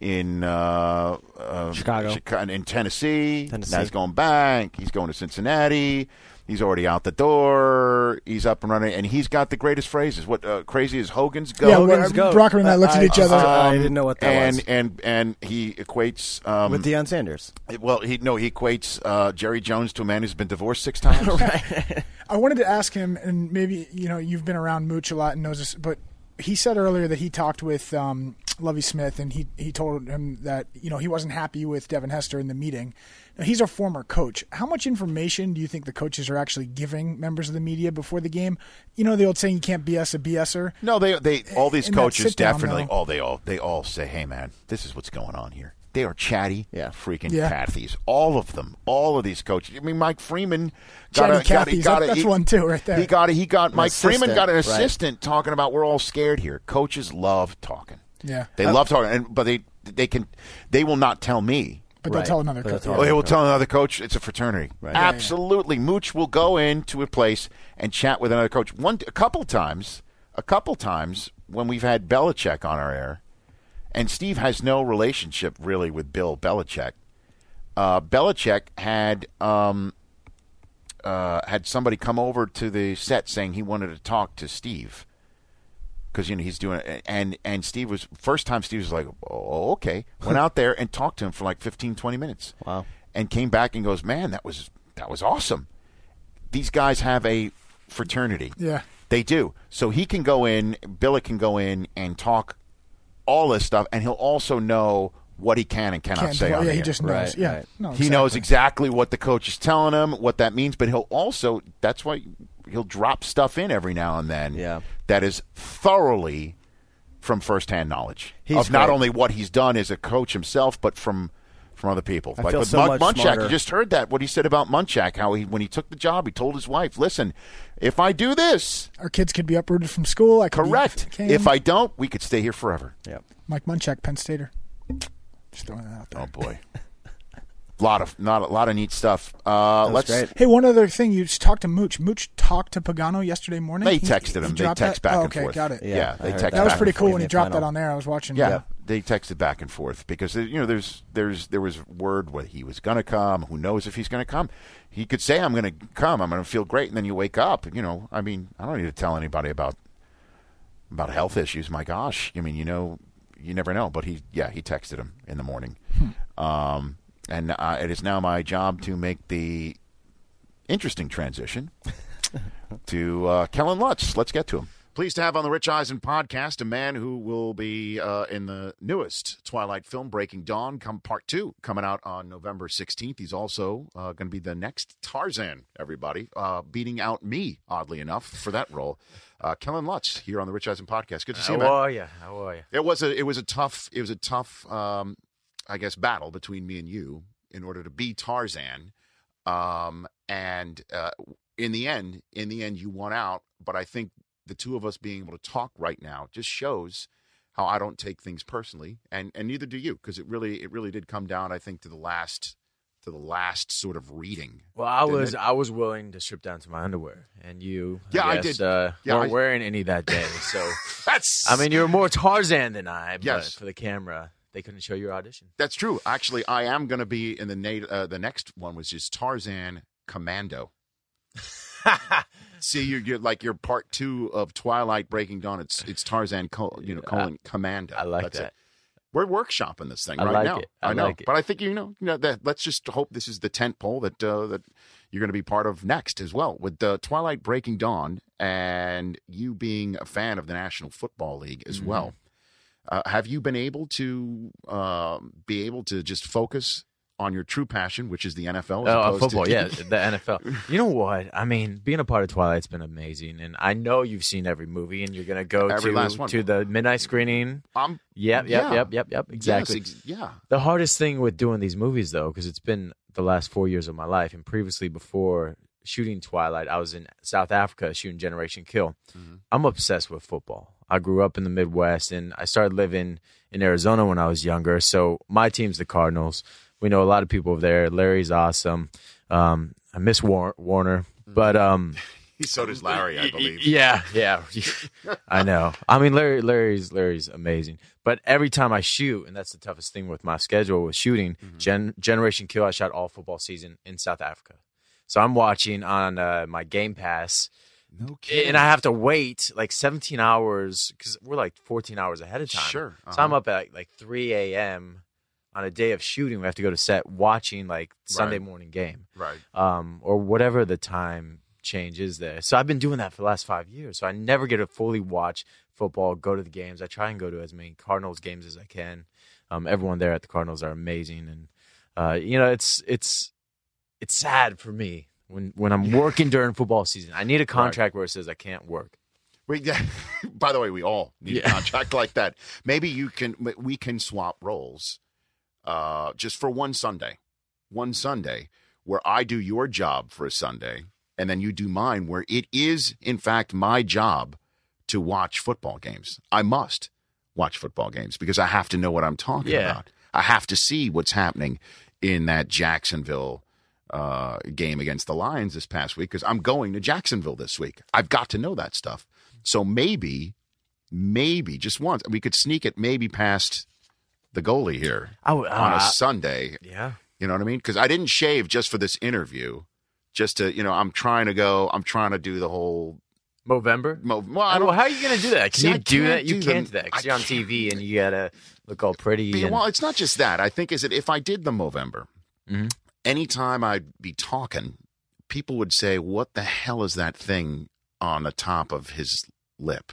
in uh, uh, Chicago. Chica- in Tennessee. Tennessee. Now he's going back. He's going to Cincinnati. He's already out the door. He's up and running, and he's got the greatest phrases. What uh, crazy is Hogan's go? Yeah, Hogan's well, goat. Brockman and I looked at each other. I didn't know what that and, was. And and he equates um, With Deion Sanders. well, he no, he equates uh, Jerry Jones to a man who's been divorced six times. I wanted to ask him, and maybe you know you've been around Mooch a lot and knows this, but he said earlier that he talked with um, Lovie Smith, and he he told him that you know he wasn't happy with Devin Hester in the meeting. Now, he's a former coach. How much information do you think the coaches are actually giving members of the media before the game? You know the old saying, "You can't BS a BSer." No, they they all these In coaches definitely. though. Oh, they all they all say, "Hey, man, this is what's going on here." They are chatty, Yeah. freaking Yeah. Cathys. All of them, all of these coaches. I mean, Mike Freeman got Chatty a, got, a- Cathys, got that- a- that's he- one too, right there. He got a, he got Mike Freeman got an assistant, right. assistant talking about we're all scared here. Coaches love talking. Yeah, They love talking, and but they they can they will not tell me. but they'll Right. tell another coach. tell Oh, they will tell another coach it's a fraternity. Right. Absolutely, Mooch will go into a place and chat with another coach. One, a couple times, a couple times when we've had Belichick on our air, and Steve has no relationship really with Bill Belichick. Uh, Belichick had um, uh, had somebody come over to the set saying he wanted to talk to Steve because you know he's doing it and and Steve was first time Steve was like oh okay went out there and talked to him for like 15 20 minutes Wow. and came back and goes man that was that was awesome these guys have a fraternity Yeah. they do so he can go in Billy can go in and talk all this stuff and he'll also know what he can and cannot Can't say tell- on yeah, the he air. just knows. Right, yeah, right. no, He knows exactly what the coach is telling him, what that means, but he'll also that's why he'll drop stuff in every now and then Yeah. that is thoroughly from firsthand knowledge He's of not only what he's done as a coach himself, but from from other people. I like feel so Mun- much Munchak, smarter. you just heard that what he said about Munchak, how he when he took the job, he told his wife, "Listen, if I do this, Our kids could be uprooted from school. I could be correct. If I don't, we could stay here forever." Yep. Mike Munchak, Penn Stater. Just throwing that out there. Oh boy. lot of not a lot of neat stuff. Uh, let's great. Hey, one other thing. You just talked to Mooch. Mooch talked to Pagano yesterday morning. They He- texted him. he They dropped text that? back Oh, and okay, forth. got it. Yeah, Yeah, they I heard text That was back pretty cool when he the dropped that on there. I was watching. Yeah, they texted back and forth because you know there's there's there was word whether he was going to come. Who knows if he's going to come? He could say I'm going to come. I'm going to feel great, and then you wake up. You know, I mean, I don't need to tell anybody about about health issues. My gosh, I mean, you know, you never know. But he, yeah, he texted him in the morning, um, and uh, it is now my job to make the interesting transition to uh, Kellan Lutz. Let's get to him. Pleased to have on the Rich Eisen podcast a man who will be uh, in the newest Twilight film, Breaking Dawn, come part two, coming out on November 16th. He's also uh, going to be the next Tarzan, everybody, uh, beating out me, oddly enough, for that role. Uh, Kellan Lutz here on the Rich Eisen podcast. Good to see you, How are you? How are you? It was a it was a tough it was a tough um, I guess battle between me and you in order to be Tarzan, um, and uh, in the end, in the end, you won out. But I think the two of us being able to talk right now just shows how I don't take things personally, and and neither do you, because it really it really did come down, I think, to the last to the last sort of reading. Well, I was it? I was willing to strip down to my underwear, and you, Yeah, I guess, did. Uh, Yeah, weren't I- wearing any that day. So That's I mean, you were more Tarzan than I. But Yes. for the camera, they couldn't show your audition. That's true. Actually, I am going to be in the na- uh, the next one, which is Tarzan Commando. See, you're, you're like you're part two of Twilight Breaking Dawn. It's it's Tarzan, col- you know, colon Commando. I like That's that. It. We're workshopping this thing I right like now. it. I know, like it. but I think you know, you know that. Let's just hope this is the tent pole that uh, that you're going to be part of next as well with uh, Twilight Breaking Dawn and you being a fan of the National Football League as Mm-hmm. well. Uh, have you been able to um, be able to just focus on your true passion, which is the NFL? Oh, opposed football, to- yeah, the NFL. You know what? I mean, being a part of Twilight's been amazing, and I know you've seen every movie, and you're gonna go Every to to the midnight screening. Um, Yep, yep, yeah. yep, yep, yep. Exactly. Yes, ex- yeah. The hardest thing with doing these movies, though, because it's been the last four years of my life, and previously before shooting Twilight, I was in South Africa shooting Generation Kill. I'm obsessed with football. I grew up in the Midwest, and I started living in Arizona when I was younger. So my team's the Cardinals. We know a lot of people over there. Larry's awesome. Um, I miss War- Warner, but um, so does Larry, I believe. yeah, yeah, I know. I mean, Larry, Larry's Larry's amazing. But every time I shoot, and that's the toughest thing with my schedule with shooting. Gen- Generation Kill, I shot all football season in South Africa, so I'm watching on uh, my Game Pass. No And I have to wait like 17 hours because we're like 14 hours ahead of time. Sure, So I'm uh-huh. up at like 3 a.m. on a day of shooting. We have to go to set watching like Sunday Right. morning game Right. um, or whatever the time change is there. So I've been doing that for the last five years. So I never get to fully watch football, go to the games. I try and go to as many Cardinals games as I can. Um, everyone there at the Cardinals are amazing, and uh, you know it's it's it's sad for me when when I'm working during football season. I need a contract where it says I can't work. We, yeah, by the way, we all need a contract like that. Maybe you can. We can swap roles, uh, just for one Sunday, one Sunday where I do your job for a Sunday, and then you do mine, where it is in fact my job to watch football games. I must watch football games because I have to know what I'm talking Yeah. about. I have to see what's happening in that Jacksonville uh, game against the Lions this past week because I'm going to Jacksonville this week. I've got to know that stuff. So maybe, maybe just once we could sneak it maybe past the goalie here would- on a uh, Sunday. Yeah. You know what I mean? Because I didn't shave just for this interview. Just to, you know, I'm trying to go. I'm trying to do the whole Movember. Mo- well, I well, how are you going to do that? Can See, you do that? You do can't do that because you're on. TV and you got to look all pretty. Be- and- well, it's not just that. I think is that if I did the Movember, Mhm. Anytime I'd be talking, people would say, "What the hell is that thing on the top of his lip?"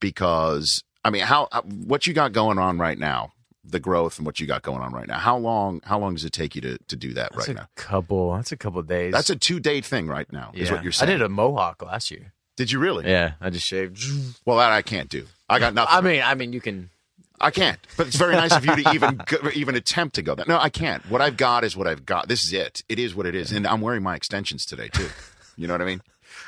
Because I mean, how uh, what you got going on right now, the growth and what you got going on right now. How long? How long does it take you to to do that That's right a now? couple. That's a couple days. That's a two day thing right now. Is what you're saying. I did a mohawk last year. Did you really? Yeah, I just shaved. Well, that I can't do. I got nothing. I mean, I mean, you can. I can't. But it's very nice of you to even go, even attempt to go that. No, I can't. What I've got is what I've got. This is it. It is what it is. And I'm wearing my extensions today too. You know what I mean?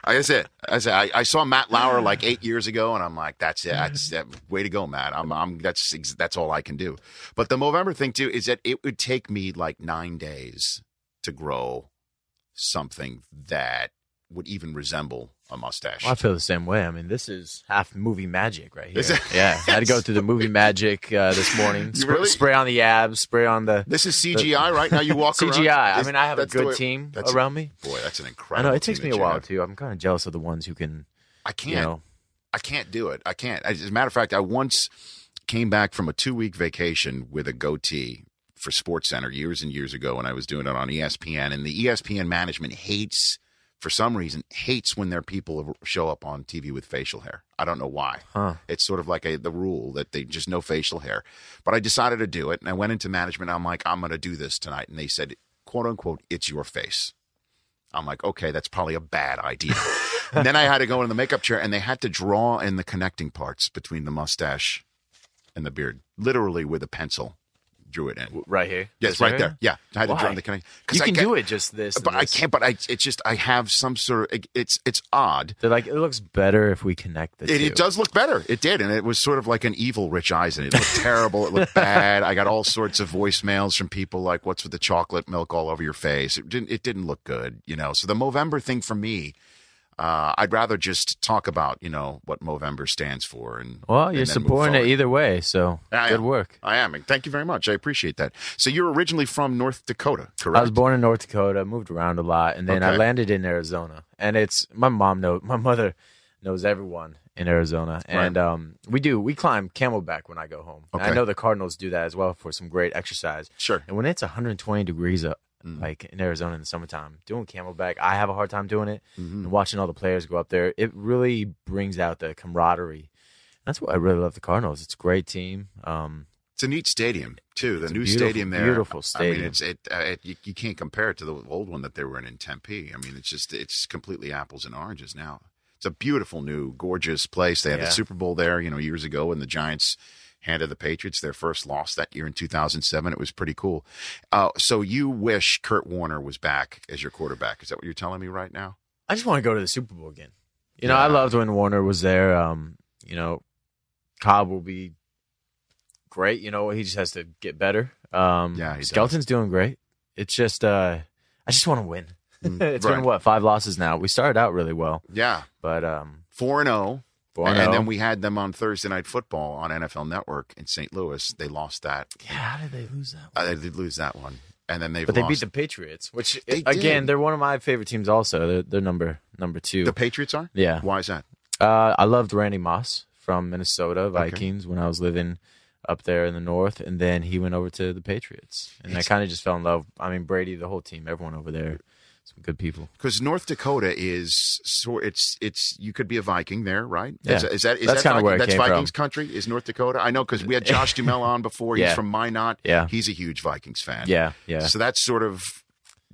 I it. I said I, I saw Matt Lauer like eight years ago, and I'm like, that's it. That's that, way to go, Matt. I'm, I'm that's that's all I can do. But the Movember thing too is that it would take me like nine days to grow something that would even resemble a mustache. Well, I feel the same way. I mean, this is half movie magic right here. it? Yeah, I had to go through the movie magic uh, this morning. You really? Spray on the abs, spray on the. This is CGI right now. You walk around? CGI. I mean, I have a the good way- team around me. Boy, that's an incredible. I know it takes me a while have. too. I'm kind of jealous of the ones who can. I can't. You know, I can't do it. I can't. As a matter of fact, I once came back from a two week vacation with a goatee for Sports Center years and years ago when I was doing it on ESPN. And the ESPN management hates, for some reason, hates when their people show up on TV with facial hair. I don't know why. Huh. It's sort of like a, the rule that they just no facial hair. But I decided to do it, and I went into management. I'm like, I'm going to do this tonight, and they said, "quote unquote," it's your face. I'm like, okay, that's probably a bad idea. and then I had to go in the makeup chair, and they had to draw in the connecting parts between the mustache and the beard, literally with a pencil. Drew it in. right here. Yes, This right area? there. Yeah, I had to draw in the connecting. You can do it just this. but I can't. But I, it's just I have some sort of. It's it's odd. They're like, it looks better if we connect the It, it does look better. It did, and it was sort of like an evil Rich Eisen. It It looked terrible. It looked bad. I got all sorts of voicemails from people like, "What's with the chocolate milk all over your face?" It didn't. It didn't look good, you know. So the Movember thing for me, uh, I'd rather just talk about you know what Movember stands for. And Well, you're move supporting it either way, so I good am. work. I am. and Thank you very much. I appreciate that. So you're originally from North Dakota, correct? I was born in North Dakota, moved around a lot, and then I landed in Arizona. And it's my mom knows, my mother knows everyone in Arizona, and Right. um, we do we climb Camelback when I go home. And I know the Cardinals do that as well for some great exercise. Sure. And when it's 120 degrees Mm. like in Arizona in the summertime, doing Camelback, I have a hard time doing it. Mm-hmm. And watching all the players go up there, it really brings out the camaraderie. That's what I really love the Cardinals. It's a great team. Um, It's a neat stadium too. The new stadium there, beautiful stadium. I mean, it's it, uh, it you, you can't compare it to the old one that they were in in Tempe. I mean, it's just it's completely apples and oranges now. It's a beautiful new, gorgeous place. They had Yeah. the Super Bowl there, you know, years ago when the Giants handed the Patriots their first loss that year in 2007. It was pretty cool. Uh, so you wish Kurt Warner was back as your quarterback? Is that what you're telling me right now? I just want to go to the Super Bowl again. You know, I loved when Warner was there. Um, you know, Kolb will be great. You know, he just has to get better. Um, Yeah, he does. Skelton's doing great. It's just, uh, I just want to win. it's right. been what five losses now. We started out really well, Yeah, but um, four and zero. Four And, and then we had them on Thursday Night Football on NFL Network in St. Louis. They lost that. yeah, how did they lose that? Uh, they did lose that one, and then they've But they lost. beat the Patriots, which They again, did. they're one of my favorite teams. Also, they're, they're number number two. the Patriots are. yeah, Why is that? Uh, I loved Randy Moss from Minnesota Vikings when I was living up there in the north, and then he went over to the Patriots, and I kind of just fell in love. I mean, Brady, the whole team, everyone over there, some good people. Because North Dakota is so it's it's you could be a Viking there, right? Yeah. Is, is that is That's that kinda where it that's came from. Vikings country? Is North Dakota? I know because we had Josh Duhamel on before. He's Yeah. from Minot. Yeah. he's a huge Vikings fan. Yeah, yeah. So that's sort of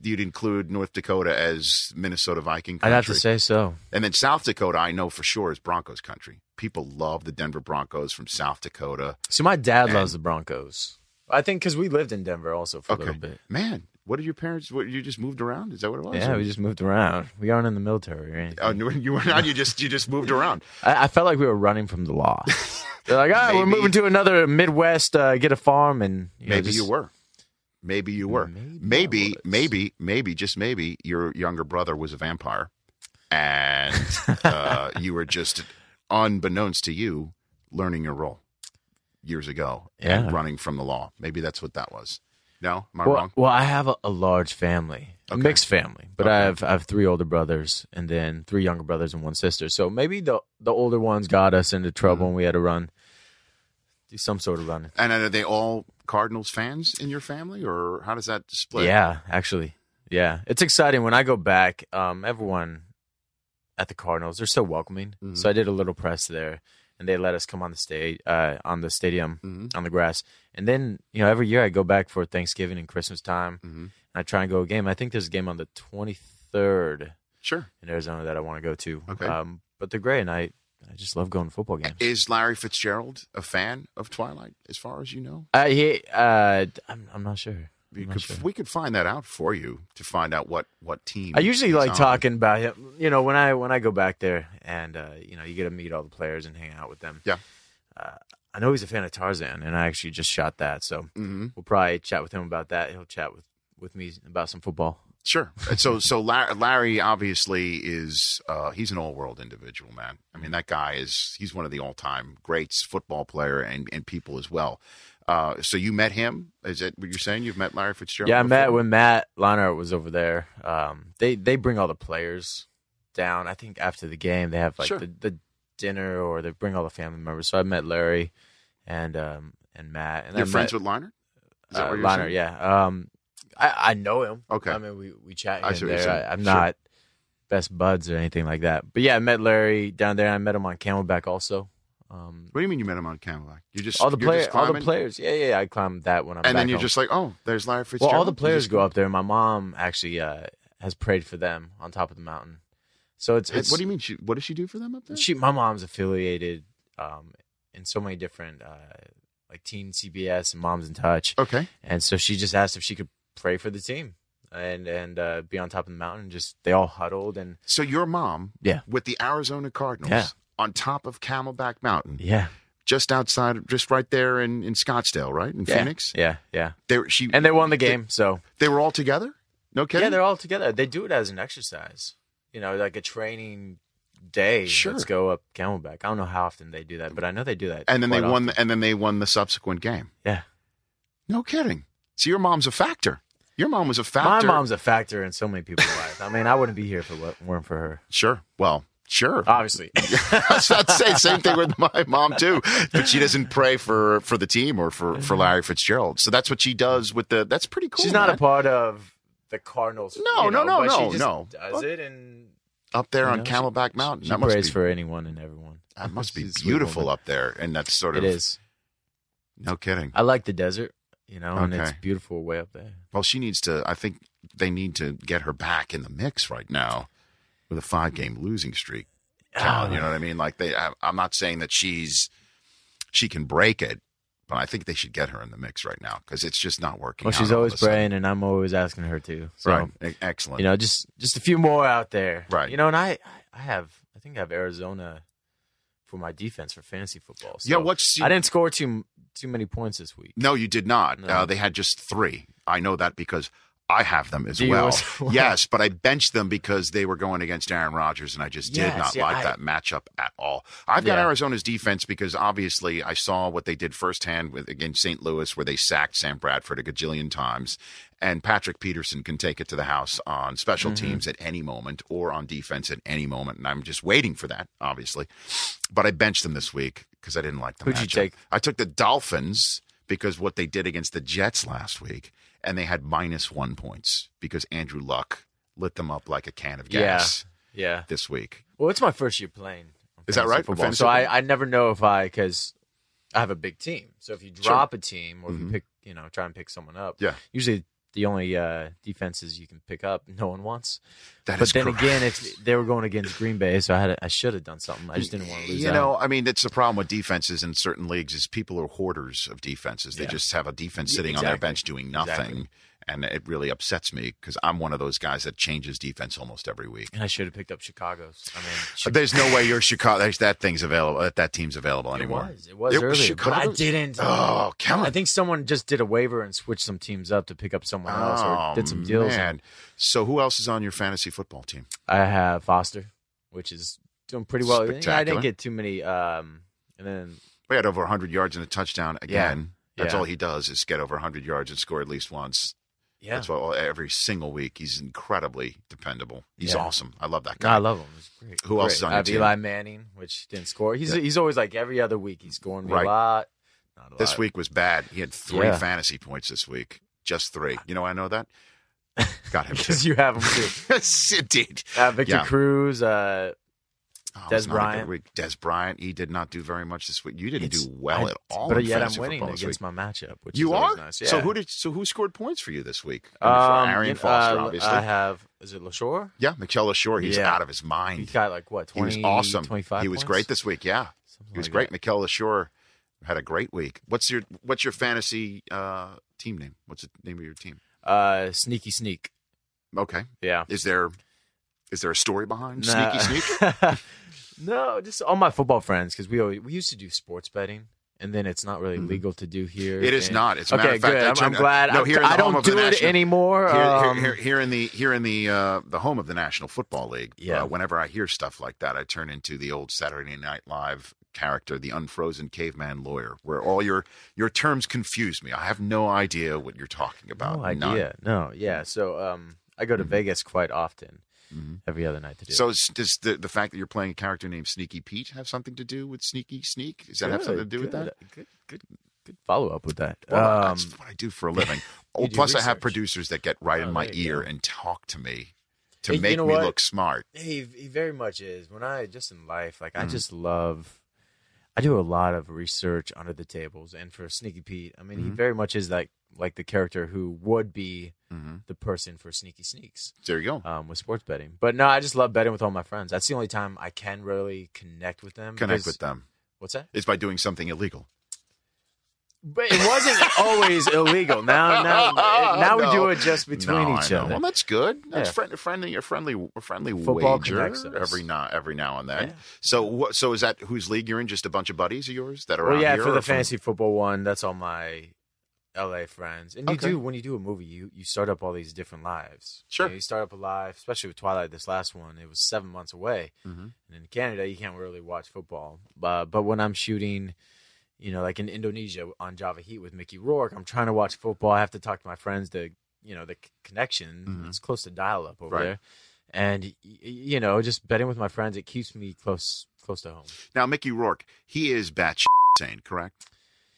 you'd include North Dakota as Minnesota Viking I'd have to say so. And then South Dakota, I know for sure is Broncos country. People love the Denver Broncos from South Dakota. So my dad And- loves the Broncos. I think because we lived in Denver also for a Okay, little bit. man, what did your parents? What you just moved around? Is that what it was? Yeah, we just moved around. We aren't in the military or anything. Oh, you were- you were not. You just you just moved around. I, I felt like we were running from the law. They're like, ah, we're Maybe. moving to another Midwest, uh, get a farm, and you know, Maybe just- you were. Maybe you were. Maybe, maybe, maybe, just maybe, your younger brother was a vampire, and uh, you were just, unbeknownst to you, learning your role years ago and Yeah. running from the law. Maybe that's what that was. No, am I well, wrong? Well, I have a, a large family, a Okay. mixed family, but I have I have three older brothers and then three younger brothers and one sister. So maybe the the older ones got us into trouble Mm-hmm. and we had to run, do some sort of running. And are they all Cardinals fans in your family, or how does that split? Yeah, actually, yeah, it's exciting when I go back. Um, everyone at the Cardinals they're so welcoming. Mm-hmm. So I did a little press there, and they let us come on the stage, uh, on the stadium, Mm-hmm. on the grass. And then you know every year I go back for Thanksgiving and Christmas time, Mm-hmm. and I try and go a game. I think there's a game on the 23rd Sure. in Arizona that I want to go to. Okay. Um, but they're great, and I I just love going to football games. Is Larry Fitzgerald a fan of Twilight, as far as you know? Uh, he, uh, I'm, I'm not sure. We could, sure. we could find that out for you to find out what what team. I usually like on. talking about him. You know, when I when I go back there and uh, you know you get to meet all the players and hang out with them. Yeah. Uh, I know he's a fan of Tarzan, and I actually just shot that, so Mm-hmm. we'll probably chat with him about that. He'll chat with with me about some football. Sure. So so Larry obviously is uh, he's an all world individual, man. I mean that guy is he's one of the all time greats, football player and and people as well. Uh, so you met him? Is that what you're saying? You've met Larry Fitzgerald? Yeah, I met when Matt Leinart was over there. Um, they they bring all the players down. I think after the game they have like Sure. the, the dinner or they bring all the family members. So I met Larry and um and Matt. And You're I friends met, with Leinart? Is uh, Leinart, yeah. Um, I, I know him. Okay. I mean, we we chat I here see and what you're there. I, am Sure. not best buds or anything like that. But yeah, I met Larry down there. I met him on Camelback also. Um, What do you mean you met him on Camelback? You just all the players, all the players. Yeah, yeah. I climbed that when I'm. and then you're home. just like, oh, there's Larry Fitzgerald. Well, all the players just go up there. My mom actually uh, has prayed for them on top of the mountain. So it's, it's What do you mean? She, what does she do for them up there? She, my mom's affiliated um, in so many different, uh, like Teen CBS and Moms in Touch. Okay. And so she just asked if she could pray for the team and and uh, be on top of the mountain. Just they all huddled and So your mom, Yeah. with the Arizona Cardinals, Yeah. On top of Camelback Mountain, yeah, just outside, just right there in, in Scottsdale, right in yeah, Phoenix. Yeah, yeah. They were, she And they won the game. So They were all together. No kidding. yeah, they're all together. They do it as an exercise. You know, like a training day. Sure. Let's go up Camelback. I don't know how often they do that, but I know they do that. and then they won. The, and then they won the subsequent game. Yeah. No kidding. So your mom's a factor. Your mom was a factor. My mom's a factor in so many people's lives. I mean, I wouldn't be here if it weren't for her. sure. Well, sure. Obviously. Not say same thing with my mom too. But she doesn't pray for for the team or for for Larry Fitzgerald. So that's what she does with the. That's pretty cool. She's not man. a part of the Cardinals. No, you no, know, no, she no, just no. Does But- it and up there on know, she- Camelback Mountain. She that prays be for anyone and everyone. that must be She's a sweet beautiful up there, and that's sort of It is. No kidding. I like the desert, you know, and it's beautiful way up there. Well, she needs to. I think they need to get her back in the mix right now with a five game losing streak. Oh. you know what I mean? Like they. I, I'm not saying that she's she can break it, But I think they should get her in the mix right now because it's just not working. Well, she's always praying, and I'm always asking her to. So, Right. E- Excellent. You know, just just a few more out there. Right. You know, and I I have I think I have Arizona for my defense for fantasy football. So Yeah, what's- I didn't score too too many points this week. No, you did not. No. Uh, they had just three. I know that because I have them as well. as well? yes, but I benched them because they were going against Aaron Rodgers, and I just did not yeah, like I- that matchup at all. I've got Yeah. Arizona's defense because obviously I saw what they did firsthand with against St. Louis, where they sacked Sam Bradford a gajillion times, and Patrick Peterson can take it to the house on special Mm-hmm. teams at any moment or on defense at any moment, and I'm just waiting for that, obviously. But I benched them this week because I didn't like the Who'd you take? I took the Dolphins because what they did against the Jets last week, and they had minus one points because Andrew Luck lit them up like a can of gas Yeah. Yeah. this week. Well, it's my first year playing. Is that right, Football. So I. I never know if I because I have a big team. So if you drop a team or if Mhm. you pick, you know, try and pick someone up. Yeah. Usually the only uh, defenses you can pick up, no one wants. That but then correct. again, if they were going against Green Bay, so I had I should have done something. I just didn't want to lose. You out. know, I mean, that's the problem with defenses in certain leagues is people are hoarders of defenses. They Yeah. just have a defense sitting on their bench doing nothing. Exactly. And it really upsets me because I'm one of those guys that changes defense almost every week. and I should have picked up Chicago's. I mean, But there's no way your Chicago there's that thing's available that that team's available anymore. It was. It was earlier, but I didn't. Oh, on. I think someone just did a waiver and switched some teams up to pick up someone else or did some deals. Oh, Man. So who else is on your fantasy football team? I have Foster, which is doing pretty well. Yeah, I didn't get too many. Um, and then We had over 100 yards and a touchdown again. That's Yeah. all he does is get over 100 yards and score at least once. Yeah, That's all every single week. He's incredibly dependable. He's Yeah. awesome. I love that No, guy. I love him. He's great. Who else is on your team? Eli Manning, which didn't score. He's Yeah. he's always like every other week. He's scoring Right. a lot. Not a This lot. week was bad. He had three Yeah. fantasy points this week. Just three. You know why I know that? Got him because you have him too. indeed. Uh, Victor. Cruz, uh, Oh, Dez it's not a good Bryant. week. Dez Bryant. He did not do very much this week. You didn't It's- do well I- at all. But yet I'm winning against week. my matchup. Which You is are. nice. So who did? So who scored points for you this week? Um, Arian you- Foster, uh, obviously. I have. Is it Leshoure? yeah, Mikel Leshoure. He's Yeah. out of his mind. He got like what? He was awesome. 25 He was points? great this week. Yeah, Something he was like great. that. Mikel Leshoure had a great week. What's your What's your fantasy uh, team name? What's the name of your team? Uh, sneaky sneak. Okay. Yeah. Is there Is there a story behind Nah. Sneaky Sneak? no, just all my football friends because we always, we used to do sports betting. And then it's not really legal to do here. Mm-hmm. It is And- not. It's a matter of fact, good. I'm, turned- I'm glad. No, I, here I don't home of the do it national- anymore. Here, here- um, here, here in the here in the uh, the home of the National Football League. Yeah. Uh, whenever I hear stuff like that, I turn into the old Saturday Night Live character, the unfrozen caveman lawyer, where all your your terms confuse me. I have no idea what you're talking about. No None. idea. No, yeah. So um, I go to Vegas quite often, Mhm. every other night to do. So does the the fact that you're playing a character named Sneaky Pete have something to do with Sneaky Sneak? Does that have something to do with that? Good, good, good follow up with that. Well, um, that's what I do for a living. oh, you plus, I have producers that get right Oh, in my ear go. and talk to me to Hey, you make know me what? look smart. he he very much is. When I just in life, like Mm-hmm. I just love. I do a lot of research under the tables, and for Sneaky Pete, I mean, he Mhm. very much is like like the character who would be Mhm. the person for Sneaky Sneaks. There you go. um, with sports betting. But no, I just love betting with all my friends. That's the only time I can really connect with them. Connect because- with them. What's that? It's by doing something illegal. But it wasn't always illegal. Now, now, now we do it just between No, each other. Well, that's good. That's Yeah. friend, friendly, a friendly, friendly Football wager connects us. every now, every now and then. Yeah. So, what? So, is that whose league you're in? Just a bunch of buddies of yours that are well, out yeah, here for or the from- fantasy football one, that's all my LA friends. And you Okay. do when you do a movie, you you start up all these different lives. Sure. You, know, you start up a live, especially with Twilight. This last one, it was seven months away, Mhm. and in Canada, you can't really watch football. But but when I'm shooting. You know, like in Indonesia on Java Heat with Mickey Rourke, I'm trying to watch football. I have to talk to my friends to, you know, the connection. Mhm. It's close to dial up over Right. there, and you know, just betting with my friends, it keeps me close close to home. Now, Mickey Rourke, he is batshit insane, correct?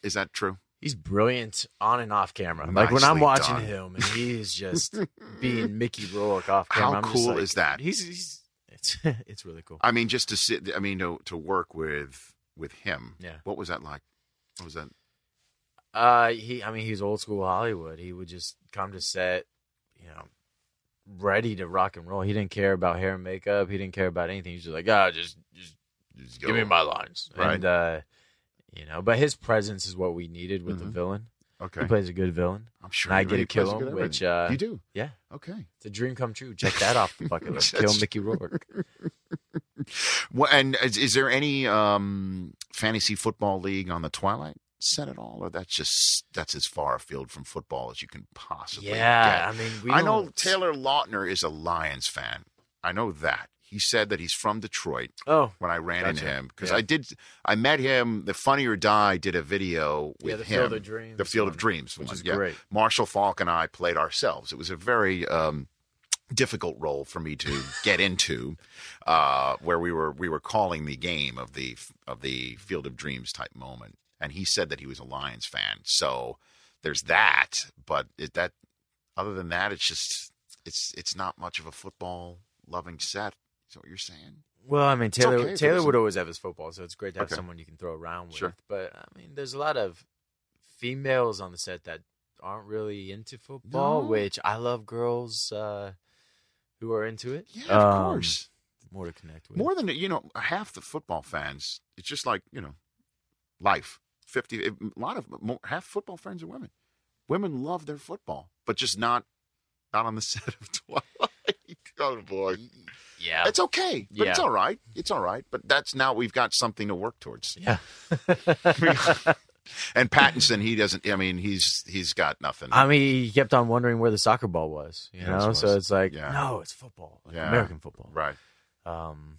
Is that true? He's brilliant on and off camera. Like when I'm watching done. him and he's just being Mickey Rourke off How camera. I'm cool like- is that? He's, he's it's it's really cool. I mean, just to sit. I mean, to to work with with him. Yeah. What was that like? What was that? Uh, he I mean he's old school Hollywood. He would just come to set, you know, ready to rock and roll. He didn't care about hair and makeup. He didn't care about anything. He's just like, ah, just just Just give me my lines. Right. And uh, You know, but his presence is what we needed with the Mhm. villain. Okay. he plays a good villain. I'm sure And I get to kill him, which uh, You do? Yeah. Okay. It's a dream come true. Check that off the bucket list. Kill Mickey Rourke. Well, and is, is there any um, fantasy football league on the Twilight set at all, or that's just that's as far afield from football as you can possibly Yeah, get? I mean, we I know Taylor Lautner is a Lions fan. I know that. He said that he's from Detroit. Oh, when I ran into him because Yeah. I did, I met him. The Funny or Die did a video with Yeah, the him. Field of Dreams The Field of Dreams, which one, is yeah. great. Marshall Faulk and I played ourselves. It was a very um, difficult role for me to get into, uh, where we were we were calling the game of the of the Field of Dreams type moment. And he said that he was a Lions fan. So there's that, but it, that other than that, it's just it's it's not much of a football loving set. Is that what you're saying? Well, I mean, Taylor okay Taylor would always have his football, so it's great to have Okay. someone you can throw around with. Sure. But I mean, there's a lot of females on the set that aren't really into football, No. which I love girls uh, who are into it. Yeah, of Um, course. More to connect with. More than you know, half the football fans. It's just like you know, life. Fifty. A lot of more, half football fans are women. Women love their football, but just not not on the set of Twilight. oh boy. Yeah, it's okay, but it's all right. It's all right. But that's now we've got something to work towards. Yeah. and Pattinson, he doesn't. I mean, he's he's got nothing. I mean, he kept on wondering where the soccer ball was. You Yes, know, so it's like, Yeah. no, it's football, like Yeah. American football. Right. Um,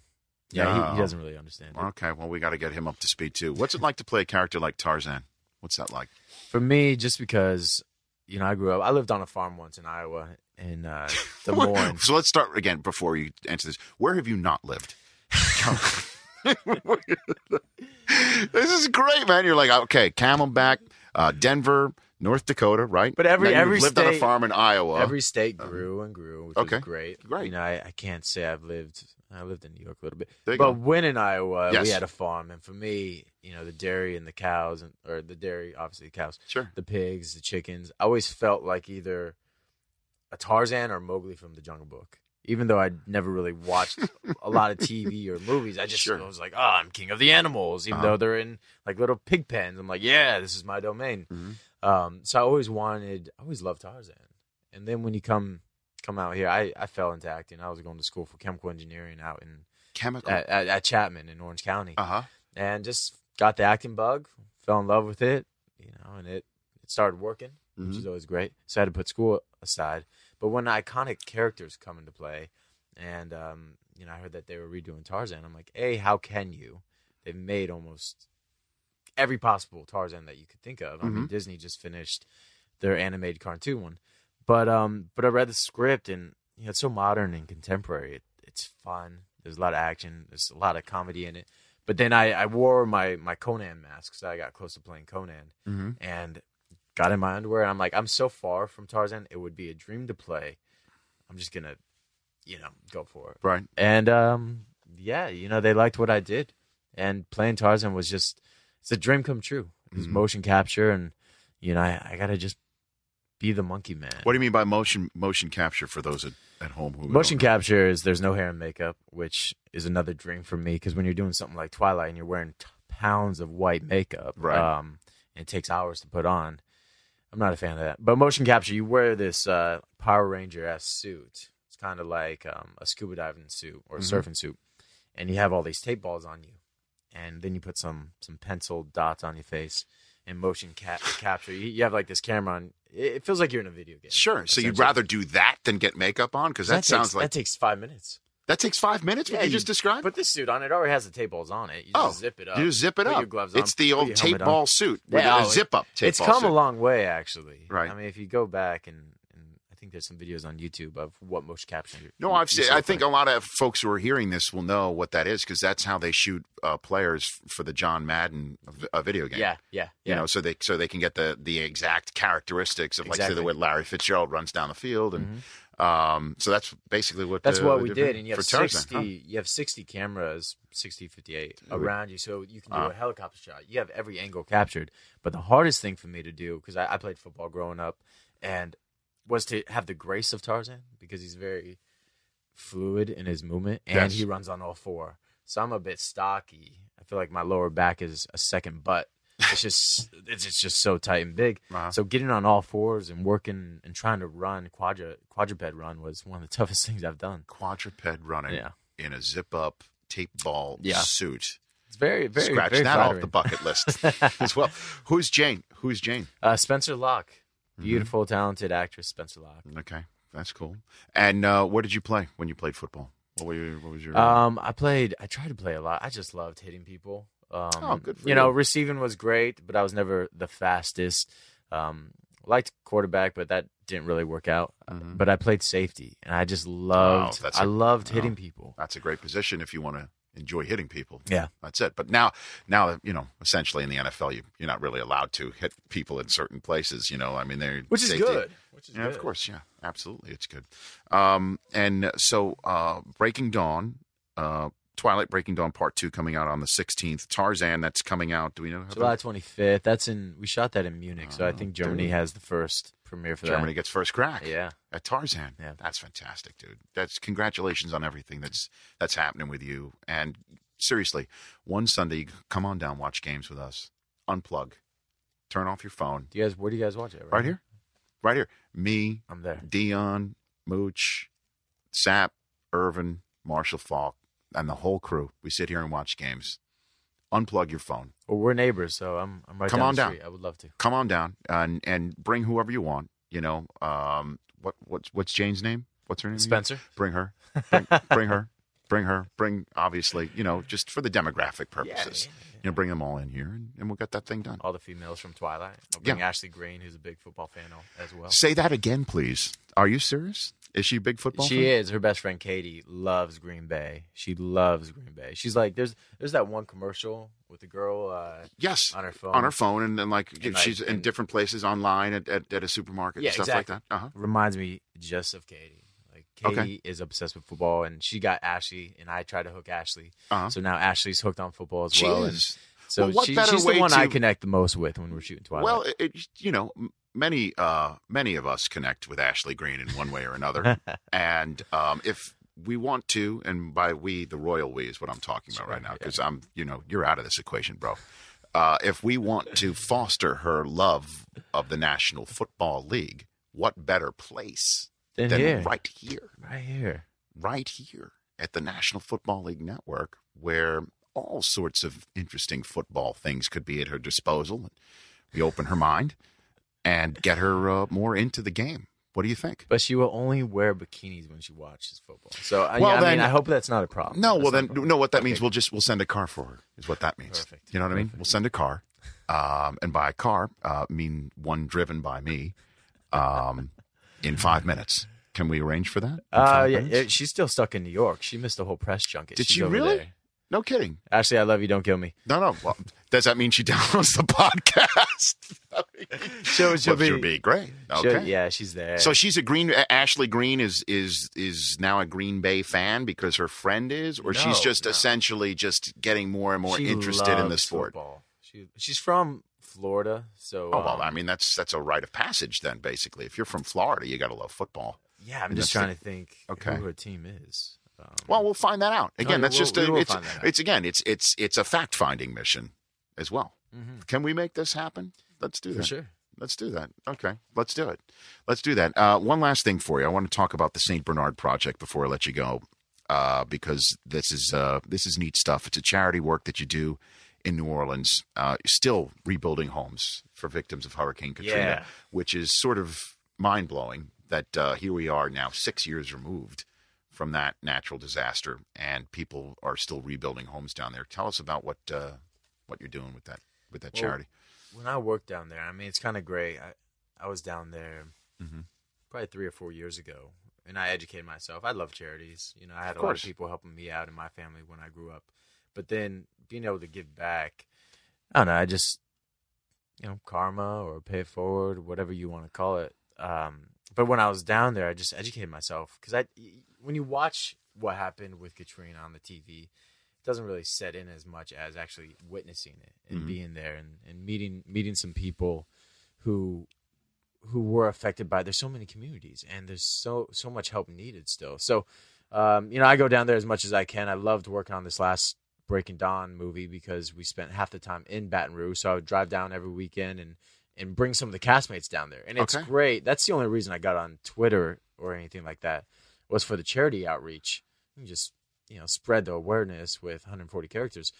yeah, he, he doesn't really understand it. Okay, well, we got to get him up to speed too. What's it like to play a character like Tarzan? What's that like? For me, just because you know, I grew up. I lived on a farm once in Iowa, in uh, Des Moines. So let's start again before you answer this. Where have you not lived? this is great, man. You're like, okay, Camelback, uh, Denver, North Dakota, right? But every Now every lived state, on a farm in Iowa. Every state grew and grew, which okay. was great. Great. You know, I, I can't say I've lived. I lived in New York a little bit, but go. when in Iowa, Yes. we had a farm, and for me, you know, the dairy and the cows, and or the dairy, obviously the cows, Sure. the pigs, the chickens. I always felt like either a Tarzan or Mowgli from the Jungle Book. Even though I'd never really watched a lot of TV or movies, I just Sure. I was like, oh, I'm king of the animals. Even Uh-huh. though they're in like little pig pens, I'm like, yeah, this is my domain. Mm-hmm. Um, so I always wanted, I always loved Tarzan. And then when you come come out here, I, I fell into acting. I was going to school for chemical engineering out in Chemical. at, at, at Chapman in Orange County, Uh huh. and just got the acting bug. Fell in love with it, you know, and it it started working, which Mhm. is always great. So I had to put school aside. But when iconic characters come into play, and um, you know, I heard that they were redoing Tarzan. I'm like, hey, how can you? They've made almost every possible Tarzan that you could think of. I mean, Mhm. Disney just finished their animated cartoon one, but um, but I read the script and you know, it's so modern and contemporary. It, it's fun. There's a lot of action. There's a lot of comedy in it. But then I, I wore my my Conan mask because I got close to playing Conan Mhm. and got in my underwear. And I'm like, I'm so far from Tarzan. It would be a dream to play. I'm just gonna, you know, go for it. Right. And um, yeah, you know, they liked what I did, and playing Tarzan was just it's a dream come true. It was Mhm. motion capture, and you know, I, I gotta just be the monkey man. What do you mean by motion motion capture for those at, at home who Motion capture is there's no hair and makeup, which is another dream for me because when you're doing something like Twilight and you're wearing t- pounds of white makeup, Right. um, and it takes hours to put on. I'm not a fan of that. But motion capture, you wear this uh, Power Ranger s suit. It's kind of like um, a scuba diving suit or a Mhm. surfing suit, and you have all these tape balls on you, and then you put some some pencil dots on your face. And motion cap- capture, you, you have like this camera on. It, feels like you're in a video game. Sure. So you'd rather do that than get makeup on because that, takes- sounds like that takes five minutes. That takes five minutes. What you, just described. Put this suit on. It already has the tape balls on it. You Oh, just zip it up. you zip it Put up. Your gloves on. It's the old tape ball on. suit with Yeah, a oh, zip up tape It's come suit. a long way, actually. Right. I mean, if you go back and, and I think there's some videos on YouTube of what motion capture. No, I've seen. I think a lot of folks who are hearing this will know what that is because that's how they shoot uh, players for the John Madden uh, video game. Yeah, yeah, You know, so they so they can get the the exact characteristics of like say the way Larry Fitzgerald runs down the field, and um, so that's basically what That's uh, what we did, and you have sixty. huh? You have sixty cameras, 60, 58 Yeah, we- around you, so you can do Ah. a helicopter shot. You have every angle captured. But the hardest thing for me to do, because I, I played football growing up, and was to have the grace of Tarzan because he's very fluid in his movement, and Yes. he runs on all four. So I'm a bit stocky. I feel like my lower back is a second butt it's just it's, it's just so tight and big. Uh-huh. So getting on all fours and working and trying to run quadra quadruped run was one of the toughest things I've done. Quadruped running Yeah. in a zip up tape ball Yeah. suit. It's very very Scratch very that flattering. off the bucket list as well. Who's Jane? Who's Jane? Uh, Spencer Locke, Mm-hmm. beautiful, talented actress. Spencer Locke. Okay, that's cool. And uh, what did you play when you played football? What, were you, what was your? Um, I played. I tried to play a lot. I just loved hitting people. Um, Oh, good for you. know, receiving was great, but I was never the fastest. Um, liked quarterback, but that didn't really work out. But I played safety, and I just loved. Mm-hmm. Oh, I a- loved hitting people. That's a great position if you want to enjoy hitting people. Yeah. that's it. But now, now you know, essentially in the NFL, you you're not really allowed to hit people in certain places. You know, I mean, they're Which is safety- good. Which is yeah, of course, yeah, absolutely, it's good. Um, and so, uh, Breaking Dawn, uh, Twilight Breaking Dawn Part Two coming out on the 16th. Tarzan, that's coming out. Do we know? July twenty fifth. That's in. We shot that in Munich, so I think oh, Germany Oh, dude. has the first premiere for that. Germany that. gets first crack. Yeah. at Tarzan. Yeah. that's fantastic, dude. That's congratulations on everything that's that's happening with you. And seriously, one Sunday, come on down, watch games with us. Unplug, turn off your phone. Do you guys? Where do you guys watch it? Right here, right here. Me, I'm there. Deion, Mooch, Sapp, Irvin, Marshall Faulk, and the whole crew. We sit here and watch games. Unplug your phone. Well, we're neighbors, so I'm. I'm right Come down on the down. street. I would love to. Come on down and and bring whoever you want. You know, um, what what's what's Jane's name? What's her name? again? Spencer. Bring her. Bring, bring her. Bring her. Bring obviously, you know, just for the demographic purposes. You know, bring them all in here, and, and we'll get that thing done. All the females from Twilight. I'll bring Yeah. Ashley Greene, who's a big football fan, al- as well. Say that again, please. Are you serious? Is she a big football? She fan? is. Her best friend Katie loves Green Bay. She loves Green Bay. She's like, there's there's that one commercial with the girl. Uh, Yes, on her phone. on her phone, and then like And, like, she's in and- different places online at, at, at a supermarket Yeah, and stuff exactly. like that. Uh huh. Reminds me just of Katie. Katie Okay. is obsessed with football, and she got Ashley, and I tried to hook Ashley. Uh-huh. So now Ashley's hooked on football as She well. is. And so Well, what she- better she's the one I connect the most with when we're shooting Twilight. Well, it, you know, many uh, many of us connect with Ashley Greene in one way or another, and um, if we want to, and by we, the royal we is what I'm talking about right now, because I'm, you know, you're out of this equation, bro. Uh, if we want to foster her love of the National Football League, what better place Than than here. right here, right here. right here at the National Football League Network, where all sorts of interesting football things could be at her disposal. We open her mind and get her uh, more into the game. What do you think? But she will only wear bikinis when she watches football. So I, Well, I mean, then- I hope that's not a problem. No, That's well then, no. What that means, we'll just we'll send a car for her. Is what that means. Perfect. You know what I mean? We'll send a car, um, and by a car, uh, mean one driven by me, um, in five minutes. Can we arrange for that? Uh, yeah, yeah, she's still stuck in New York. She missed the whole press junket. Did She's she really? there. No kidding. Ashley, I love you. Don't kill me. No, no. Well, does that mean she downloads the podcast? She'll, she'll be would be great. she'll- Okay. yeah, she's there. So she's a Green. Ashley Greene is is is now a Green Bay fan because her friend is, or she's just no. essentially just getting more and more She interested in the sport. football. She, she's from Florida, so Oh well, um, I mean that's that's a rite of passage then. Basically, if you're from Florida, you got to love football. yeah. I'm And just trying the- to think Okay. who her team is. Um, Well, we'll find that out. Again, Oh, that's we'll- just a, it's find that out. it's again it's it's it's a fact finding mission as well. Mhm. Can we make this happen? Let's do For that. sure. Let's do that. Okay, let's do it. Let's do that. Uh, one last thing for you. I want to talk about the Saint Bernard Project before I let you go, uh, because this is uh, this is neat stuff. It's a charity work that you do in New Orleans, uh, still rebuilding homes for victims of Hurricane Katrina, Yeah. which is sort of mind blowing. That uh, here we are now, six years removed from that natural disaster, and people are still rebuilding homes down there. Tell us about what uh, what you're doing with that with that Well, charity. when I worked down there, I mean, it's kind of great. I, I was down there Mhm. probably three or four years ago, and I educated myself. I love charities. You know, I had a lot of people helping me out in my family when I grew up. But then being able to give back, I don't know. I just, you know, karma or pay it forward, whatever you want to call it. Um, but when I was down there, I just educated myself because I, when you watch what happened with Katrina on the TV, it doesn't really set in as much as actually witnessing it and Mhm. being there and, and meeting meeting some people who who were affected by there's so many communities and there's so so much help needed still so um, you know i go down there as much as i can i loved working on this last Breaking Dawn movie because we spent half the time in Baton Rouge. So I would drive down every weekend and and bring some of the castmates down there, and it's Okay. great. That's the only reason I got on Twitter or anything like that was for the charity outreach. You just you know spread the awareness with 140 characters,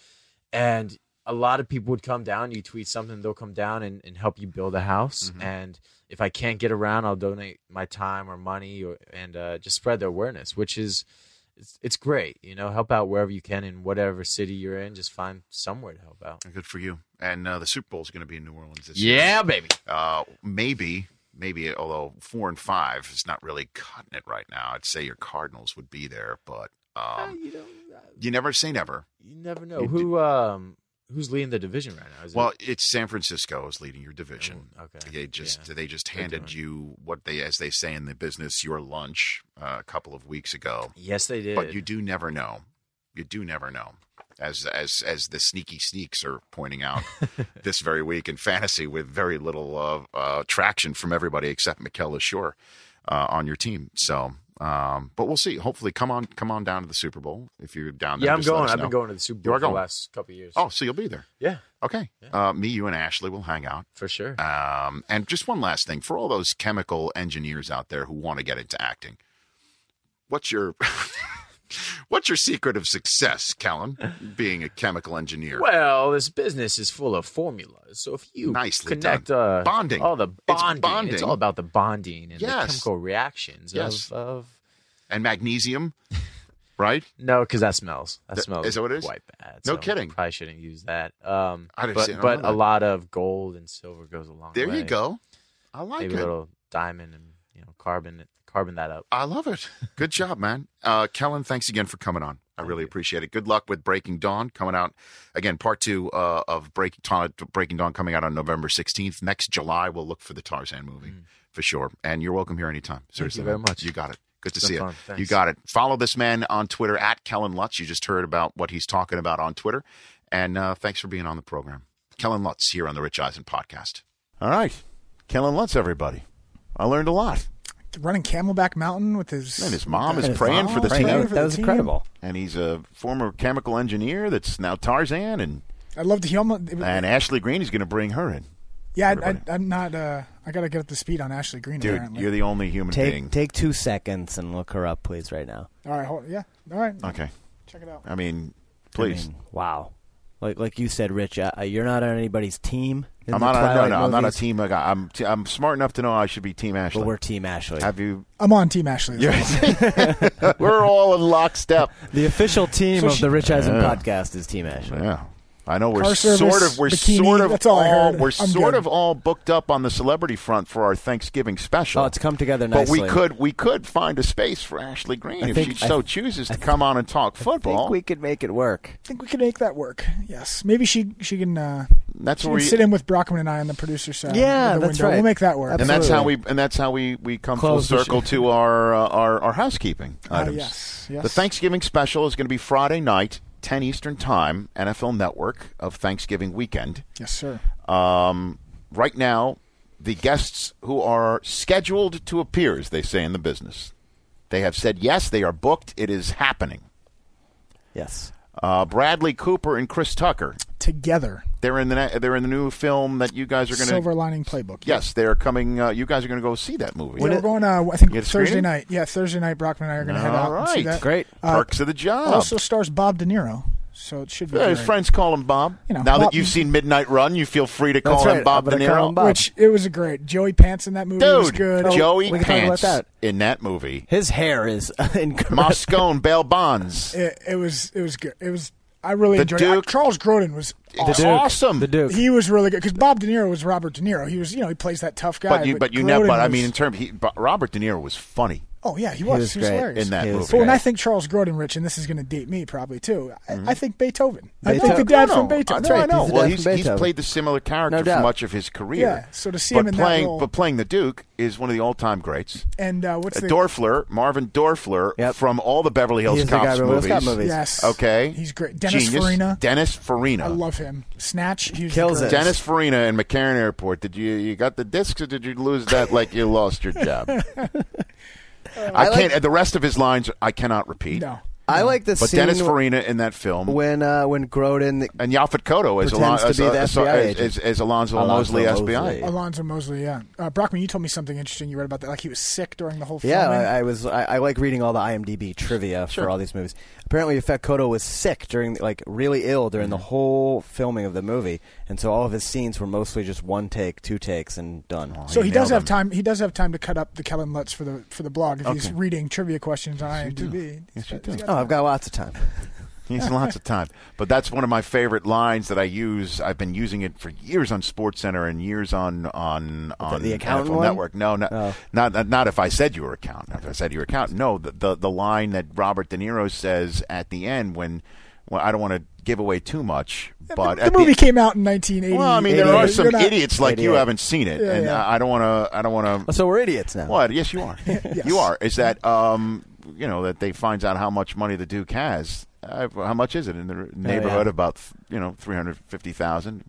and a lot of people would come down. You tweet something, they'll come down and, and help you build a house. Mm-hmm. And if I can't get around, I'll donate my time or money or, and uh, just spread the awareness, which is it's, it's great. You know, help out wherever you can in whatever city you're in. Just find somewhere to help out. Good for you. And uh, the Super Bowl is going to be in New Orleans this year. Yeah, baby. Uh, maybe, maybe, although four and five is not really cutting it right now. I'd say your Cardinals would be there, but um, you never say never. You never know who um who's leading the division right now. Is Well, it, it's San Francisco is leading your division. Oh, okay. They just Yeah. they just handed you what they, as they say in the business, your lunch uh, a couple of weeks ago. yes, they did. But you do never know. You do never know. As as as the sneaky sneaks are pointing out this very week in fantasy, with very little uh, uh, traction from everybody except Mikel Leshoure uh, on your team. So, um, but we'll see. Hopefully, come on, come on down to the Super Bowl if you're down there. yeah, I'm going. I've been going to the Super Bowl for the last couple of years. Oh, so you'll be there. yeah, Okay. Uh, me, you, and Ashley will hang out. for sure. Um, and just one last thing for all those chemical engineers out there who want to get into acting, what's your what's your secret of success, Kellan, being a chemical engineer? Well, this business is full of formulas. So if you Nicely connect. Uh, Bonding. all the It's bonding it's, all about the bonding and Yes. the chemical reactions Yes. of, of and magnesium, right? no, because that smells. That Th- smells is that what it is? quite bad. No so kidding. Probably shouldn't use that. Um, I didn't but but a lot of gold and silver goes along. There way. you go. I like Maybe it. a little diamond and you know carbon carbon that up. I love it. Good job, man. Uh, Kellan, thanks again for coming on. I really appreciate it. Good luck with Breaking Dawn coming out again. Part two uh, of Breaking Dawn, Breaking Dawn coming out on November sixteenth. Next July, we'll look for the Tarzan movie for sure. And you're welcome here anytime. Seriously, Mm. very much. You got it. Good to It's see been you. Thanks. You got it. Follow this man on Twitter at Kellan Lutz. You just heard about what he's talking about on Twitter. And uh, thanks for being on the program, Kellan Lutz here on the Rich Eisen podcast. All right. Kellan Lutz, everybody. I learned a lot. Running Camelback Mountain with his And his mom is his praying mom for the praying team. for That was incredible. And he's a former chemical engineer that's now Tarzan. And, I love the helmet. and Ashley Greene is going to bring her in. yeah, I, I, I'm not. Uh, I got to get up to speed on Ashley Greene. Dude, apparently. you're the only human being. Take take two seconds and look her up, please, right now. All right, hold, yeah, all right. Okay. Check it out. I mean, I please. mean, wow. Like like you said, Rich, uh, you're not on anybody's team. In I'm the not. A, no, Twilight no, I'm not a team guy. I'm. T- I'm smart enough to know I should be Team Ashley. But we're Team Ashley. Have you? I'm on Team Ashley. as well. we're all in lockstep. the official team So of she- the Rich Eisen Yeah. podcast is Team Ashley. Yeah. I know we're Car service, sort of we're bikini, sort of that's all I all heard. we're I'm sort good. of all booked up on the celebrity front for our Thanksgiving special. Oh, it's come together nicely. but we could we could find a space for Ashley Greene I if think- she so th- chooses I to th- come on and talk I football. think we could make it work. I think we can make that work. Yes, maybe she she can. Uh, That's she where can we sit in with Brockman and I on the producer side. Yeah, the that's window. right. We'll make that work. and that's how we and that's how we we come Close full circle to our uh, our our housekeeping Ah, items. yes, yes. The Thanksgiving special is going to be Friday night, 10 Eastern Time, NFL Network of Thanksgiving weekend. Yes, sir. Um, right now, the guests who are scheduled to appear, as they say in the business, they have said yes, they are booked. It is happening. Yes. Uh, Bradley Cooper and Chris Tucker. Together, They're in the they're in the new film that you guys are going to Silver to. Lining Playbook. Yes, they are coming. Uh, you guys are going to go see that movie. Yeah, we're going. Uh, I think You get a Thursday screening? night. Yeah, Thursday night. Brockman and I are going to head All out and see that. Great. Uh, Perks of the job. Also stars Bob De Niro, so it should be. Yeah, his friends call him Bob. You know, now that you've seen Midnight Run, you feel free to call That's him. Bob De Niro. Bob. Which it was a great Joey Pants in that movie was Dude, good. Oh, Joey we can talk about Pants that. in that movie. His hair is incredible. Moscone, Bail Bonds. It, it was it was good. It was. I really The enjoyed it. Duke- I- Charles Grodin was The awesome. Duke. awesome. The Duke. He was really good because Bob De Niro was Robert De Niro. He was, you know, he plays that tough guy. but you, but you never. Grodin But I mean, in terms, he, Robert De Niro was funny oh yeah, he was. was He was, great hilarious in that He movie. But when. I think Charles Grodin, Rich, and this is going to date me probably too. I, Mm-hmm. I think Beethoven. I think the dad No, from no, Beethoven. I know, I know. He's Well, he's, he's played the similar character No for much of his career. Yeah, so to see but him in that playing, role- but playing the Duke is one of the all-time greats. And uh, what's Uh, the Dorfler, Marvin Dorfler, Yep. from all the Beverly Hills He's Cops from Beverly Hills movies. Cop movies. Yes. Okay, He's great. Dennis Genius. Farina. Dennis Farina. I love him. Snatch. He was Kills the it. Dennis Farina in McCarran Airport. Did you you got the discs or did you lose that like you lost your job? I, can't. the rest of his lines I cannot repeat. No. I like the But scene Dennis Farina in that film when uh, when Grodin and Yaphet Kotto as, pretends Alon- to be the as, FBI as, as, as Alonzo, Alonzo Mosley, Mosley. FBI. Alonzo Mosley, yeah. Uh, Brockman, you told me something interesting you read about that. Like he was sick during the whole Yeah. I, I was. I, I like reading all the IMDb trivia Sure. for all these movies. Apparently, Yaphet Kotto was sick during, like, really ill during the whole filming of the movie, and so all of his scenes were mostly just one take, two takes, and done. so he does have time. He does have time to cut up the Kellan Lutz for the for the blog if he's reading trivia questions on IMDb. Yes, you He's do. got Oh, time. I've got lots of time. He's lots of time. But that's one of my favorite lines that I use. I've been using it for years on Sports Center and years on on on the accountant NFL one? Network. No, not, Oh. not not not if I said you were accountant. If I said you were accountant, no. The, the the line that Robert De Niro says at the end when well, I don't want to give away too much, but the at movie the, came out in 1980. well, I mean, there are some not- idiots like you haven't seen it, Yeah, and yeah. I I don't want to. I don't want to. So we're idiots now. What? Yes, you are. You are. Is that um, you know that they finds out how much money the Duke has? Uh, how much is it in the neighborhood? yeah. About you know three hundred fifty thousand.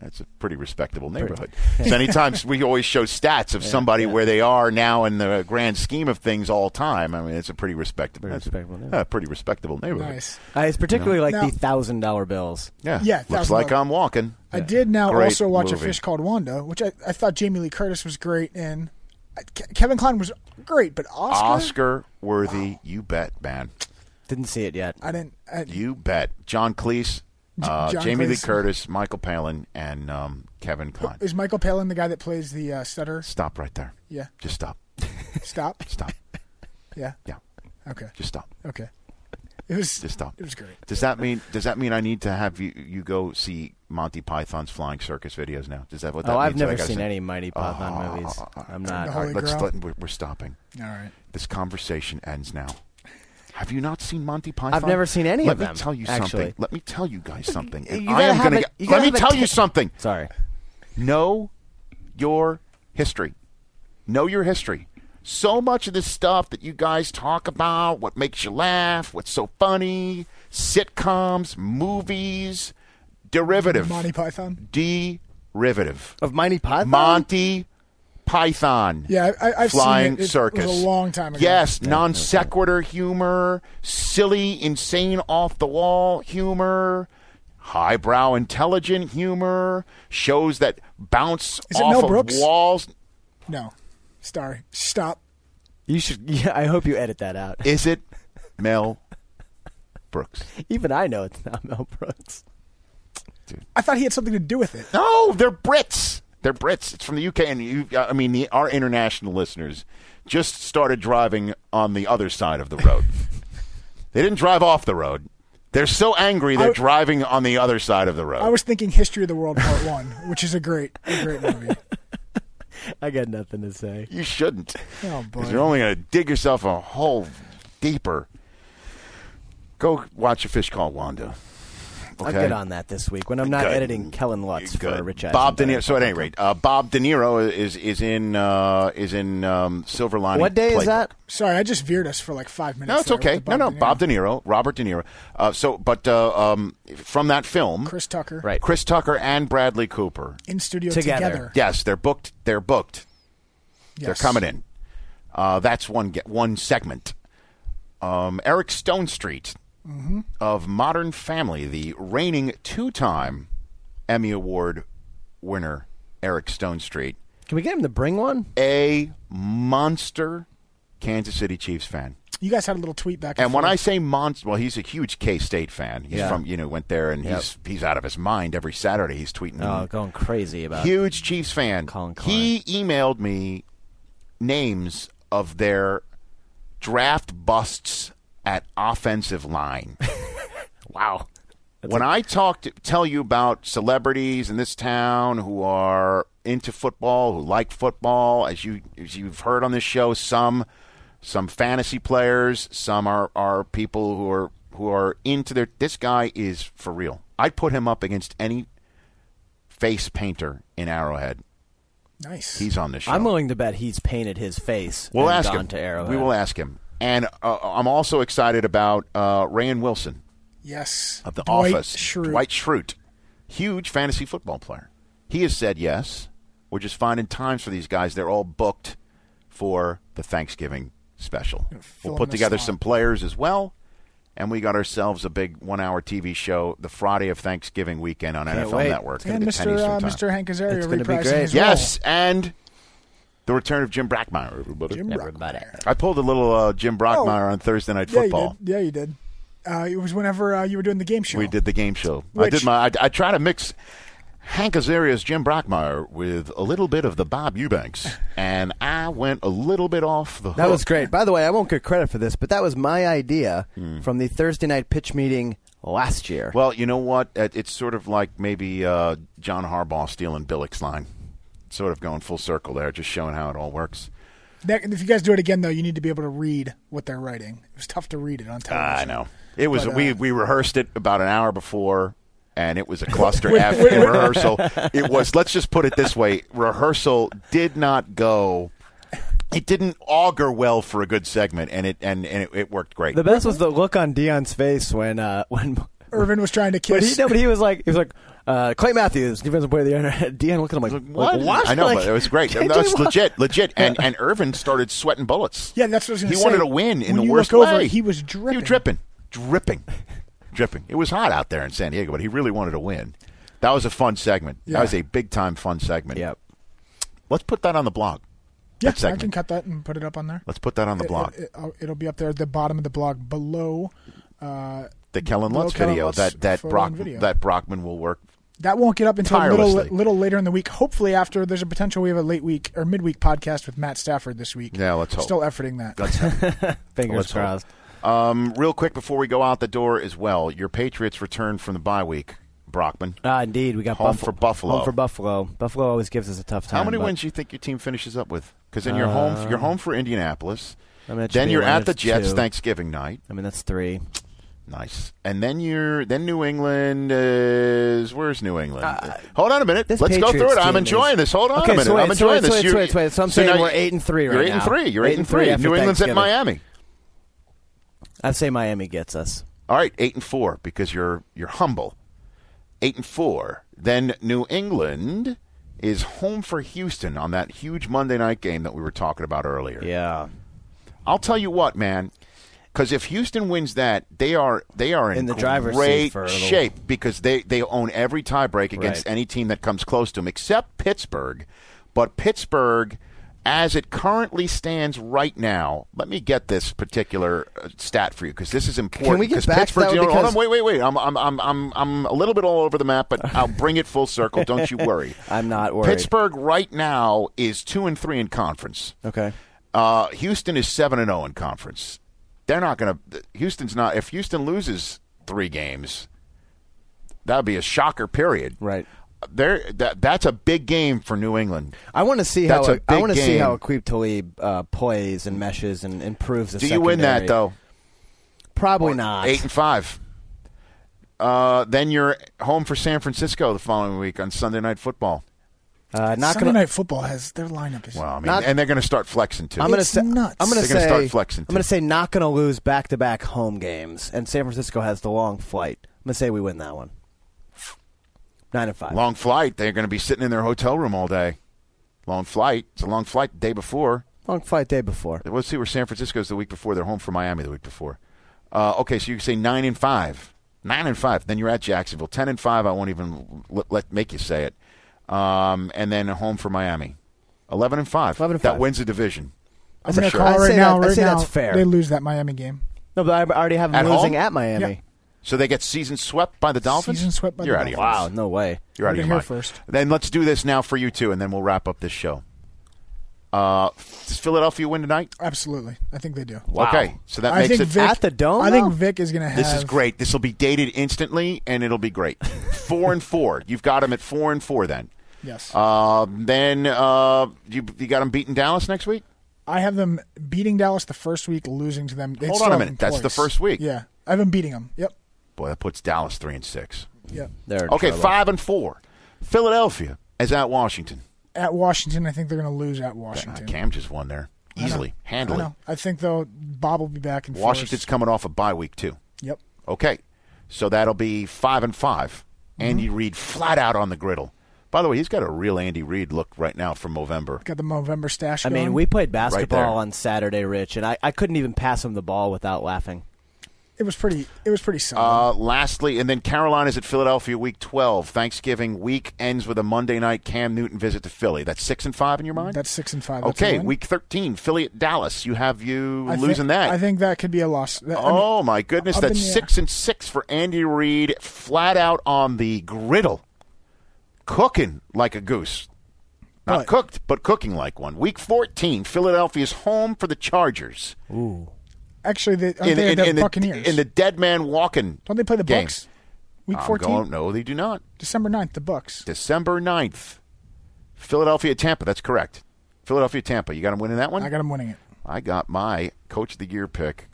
That's a pretty respectable Pretty- neighborhood. so anytime we always show stats of somebody where they are now in the grand scheme of things all time. I mean, it's a pretty respectable, Pretty that's a- respectable neighborhood. yeah, pretty respectable neighborhood. Nice. I it's particularly like Now- the thousand dollar bills. Yeah, Yeah, looks like I'm walking. I did now Great also watch movie. a fish called Wanda, which I, I thought Jamie Lee Curtis was great in. I- Ke- Kevin Kline was great, but Oscar, Oscar worthy, you bet, man. Didn't see it yet. I didn't. I, You bet. John Cleese, uh, John Jamie Lee Curtis, Michael Palin, and um, Kevin Kline. is Michael Palin the guy that plays the uh, stutter? Stop right there. Yeah. Just stop. Stop. Stop. Yeah. Yeah. Okay. Just stop. Okay. It was. Just stop. It was great. Does that mean? Does that mean I need to have you you go see Monty Python's Flying Circus videos now? Does that what that Oh, I've means? that I never gotta seen say? any Mighty Python Oh, movies. Ah, ah, I'm not. All right, let's Grail? let, we're, we're stopping. All right. This conversation ends now. Have you not seen Monty Python? I've never seen any let of them, Let me tell you actually. something. Let me tell you guys something. You I gotta am have gonna a- get- you let gotta me have a tell you something. Sorry. Know your history. Know your history. So much of this stuff that you guys talk about, what makes you laugh, what's so funny, sitcoms, movies, derivative. Monty Python. Derivative. Of Monty Python? Monty Python. Yeah, I, I've Flying seen it. It Circus. was a long time ago. Yes, non sequitur humor, silly, insane, off the wall humor, highbrow, intelligent humor, shows that bounce Is it off Mel of Brooks? walls. No. Sorry. Stop. You should. Yeah, I hope you edit that out. Is it Mel Brooks? Even I know it's not Mel Brooks. I thought he had something to do with it. No, they're Brits. They're Brits. It's from the UK, and you. I mean, the, our international listeners just started driving on the other side of the road. they didn't drive off the road. They're so angry they're I- driving on the other side of the road. I was thinking History of the World Part One, which is a great, a great movie. I got nothing to say. You shouldn't. Oh, boy. You're only going to dig yourself a hole deeper. Go watch a fish called Wanda. I'll Okay? get on that this week when I'm not Good. editing Kellan Lutz for Good. Rich Eisen. Bob De Niro. So at any rate, uh, Bob De Niro is is in uh, is in um, Silver Lining. What day is that? Sorry, I just veered us for like five minutes. No, it's okay. No, no, De Bob De Niro, Robert De Niro. Uh, so, but uh, um, from that film, Chris Tucker. Right. Chris Tucker and Bradley Cooper. In studio Together. together. Yes, they're booked. They're booked. They're coming in. Uh, that's one get one segment. Um, Eric Stonestreet Mm-hmm. of Modern Family, the reigning two-time Emmy Award winner, Eric Stonestreet, Can we get him to bring one? a monster Kansas City Chiefs fan. You guys had a little tweet back. And, And when I say monster, well, he's a huge K State fan. He's Yeah. from you know went there and Yep. he's he's out of his mind every Saturday. He's tweeting. Oh, going crazy about huge Chiefs fan. Colin He emailed me names of their draft busts at offensive line. Wow. when I talk to, tell you about celebrities in this town who are into football, who like football, as you as you've heard on this show, some some fantasy players, some are, are people who are who are into their. This guy is for real. I'd put him up against any face painter in Arrowhead. nice. He's on the show. I'm willing to bet he's painted his face. We'll and ask gone him. to Arrowhead. We will ask him. And uh, I'm also excited about uh, Rainn Wilson yes. of The Dwight Office. Schrute. Dwight Schrute, huge fantasy football player. He has said yes. We're just finding times for these guys. They're all booked for the Thanksgiving special. We'll put together slot. some players as well, and we got ourselves a big one-hour TV show the Friday of Thanksgiving weekend on Can't NFL wait. Network. It's gonna And be Mr. Uh. Mr. Hank Azaria It's be reprising great. his Yes, and the return of Jim Brockmeyer, everybody. Jim Everybody. I pulled a little uh, Jim Brockmeyer Oh. on Thursday Night role. Yeah, Football. you did. Yeah, you did. Uh, it was whenever uh, you were doing the game show. We did the game show. I Which- did my. I, I try to mix Hank Azaria's Jim Brockmeyer with a little bit of the Bob Eubanks, and I went a little bit off the. That was great. By the way, I won't get credit for this, but that was my idea Hmm. from the Thursday night pitch meeting last year. Well, you know what? It- It's sort of like maybe uh, John Harbaugh stealing Billick's line. Sort of going full circle there, just showing how it all works. That- if you guys do it again, though, you need to be able to read what they're writing. It was tough to read it on television. I know. It was. But, we uh, we rehearsed it about an hour before, and it was a cluster Wait, F in rehearsal. It was. Let's just put it this way: rehearsal did not go. It didn't augur well for a good segment, and it and, and it, it worked great. the best was the look on Deion's face when uh, when Irvin was trying to But kiss. he, no, but he was like, he was like, uh, Clay Matthews, defensive player of the year. Deion looked at him like, what? Like, what? I know, Like, but it was great. JJ That's legit, legit. And and Irvin started sweating bullets. yeah, that's what I was going He to say. He wanted to win in when the you worst look over, way. He was dripping. He was dripping, dripping, dripping. It was hot out there in San Diego, but he really wanted to win. That was a fun segment. Yeah. That was a big time fun segment. Yep. Let's put that on the blog. Yeah, that I can cut that and put it up on there. Let's put that on the It- blog. It, will be up there at the bottom of the blog below. Uh, the Kellan below Lutz Kellan video Lutz that that Brock video. that Brockman will work. That won't get up until a little, little later in the week. Hopefully, after there's a potential we have a late week or midweek podcast with Matt Stafford this week. Yeah, let's hope. Still efforting that. Let's hope. Fingers Let's hope. crossed. Um, real quick before we go out the door as well, your Patriots return from the bye week. Brockman. Ah, indeed, we got Home Buffalo. for Buffalo. Home for Buffalo. Buffalo always gives us a tough time. How many but- wins do you think your team finishes up with? Because then you're home. You're Uh, home for Indianapolis. I mean, then you're at the Jets two. Thanksgiving night. I mean, that's three. Nice. And then you're then New England is where's New England? Hold on a minute. Uh, Let's go through it. I'm enjoying is- this. Hold on Okay, a minute. so wait, I'm so wait, enjoying so this. wait, so wait, so wait. So I'm saying now we're eight and three right You're eight and three. You're eight, and three. New England's at Miami. I'd say Miami gets us. All right, eight and four because you're you're humble. Eight and four. Then New England is home for Houston on that huge Monday night game that we were talking about earlier. Yeah. I'll tell you what, man. Because if Houston wins that, they are they are in, In the driver's seat great little- shape because they, they own every tiebreak against Right. any team that comes close to them, except Pittsburgh. But Pittsburgh, as it currently stands right now, let me get this particular uh, stat for you because this is important. Can we get back to that because- on, wait, wait, wait. I'm, I'm I'm I'm I'm a little bit all over the map, but I'll bring it full circle. Don't you worry. I'm not worried. Pittsburgh right now is two and three in conference. Okay. Uh, Houston is seven and zero in conference. They're not going to. Houston's not. If Houston loses three games, that would be a shocker. Period. Right. There. That that's a big game for New England. I want to see That's how a I want to see how Aqib Talib uh, plays and meshes and improves the Do you win that though? Probably not. Eight and five. Uh, then you're home for San Francisco the following week on Sunday Night Football. Uh, not Sunday gonna. Night Football has their lineup is. Well, I mean, Not- and they're going to start flexing too. I'm gonna say. nuts. I'm gonna They're gonna say. start flexing, Too. I'm gonna say not gonna lose back to back home games, and San Francisco has the long flight. I'm gonna say we win that one. Nine and five. long flight. They're going to be sitting in their hotel room all day. Long flight. It's a long flight the day before. Long flight day before. Let's see where San Francisco's the week before. They're home for Miami the week before. Uh, okay, so you can say nine and five. Nine and five. Then you're at Jacksonville. Ten and five. I won't even let, let make you say it. Um, and then home for Miami. Eleven and five. 11 and That wins the division. I'm for going to sure. call right now. that- I'd right say now, that's fair. They lose that Miami game. No, but I already have them At losing home? at Miami. Yeah. So they get season swept by the Dolphins. Season swept by You're the out of your Dolphins. Wow, no way. You're out of Heard it your here mind. first. Then let's do this now for you two, and then we'll wrap up this show. Uh, does Philadelphia win tonight? Absolutely, I think they do. Wow. Okay, so that I makes think it Vic, At the Dome, I think? Vic is going to have. This is great. This will be dated instantly, and it'll be great. four and four. You've got them at four and four. Then, Yes, uh, then uh, you you got them beating Dallas next week. I have them beating Dallas the first week, losing to them. They Hold on a minute. them That's the first week. Yeah, I have them beating them. Yep, Boy, that puts Dallas three and six. yep. They're Okay, trouble. five and four. Philadelphia is at Washington. At Washington, I think they're going to lose at Washington. Cam just won there I know. easily, I handily. know. I think though Bob will be back in Washington's force. coming off a bye week too. Yep. Okay, so that'll be five and 5 Mm-hmm. Andy Reid flat out on the griddle. By the way, he's got a real Andy Reid look right now from November. Got the November stash. I mean, we played there. basketball on Saturday, Rich, and I, I couldn't even pass him the ball without laughing. It was pretty. It was pretty solid. Uh, lastly, and then Carolina's at Philadelphia week 12. Thanksgiving week ends with a Monday night Cam Newton visit to Philly. That's 6 and 5 in your mind? That's 6 and 5. That's Okay, week 13, Philly at Dallas. You have you I losing think, that. I think that could be a loss. That- I mean, oh my goodness, that's the air. 6 and 6 for Andy Reid flat out on the griddle. Cooking like a goose. Not cooked, but cooking like one. Week 14, Philadelphia's home for the Chargers. Ooh. Actually, they, aren't In, in- the in the, Buccaneers? in the dead man walking Don't they play the game. Bucks? Week 14? going- no, they do not. December 9th, the Bucks. December 9th. Philadelphia Tampa. That's correct. Philadelphia Tampa. You got them winning that one? I got them winning it. I got my coach of the year pick.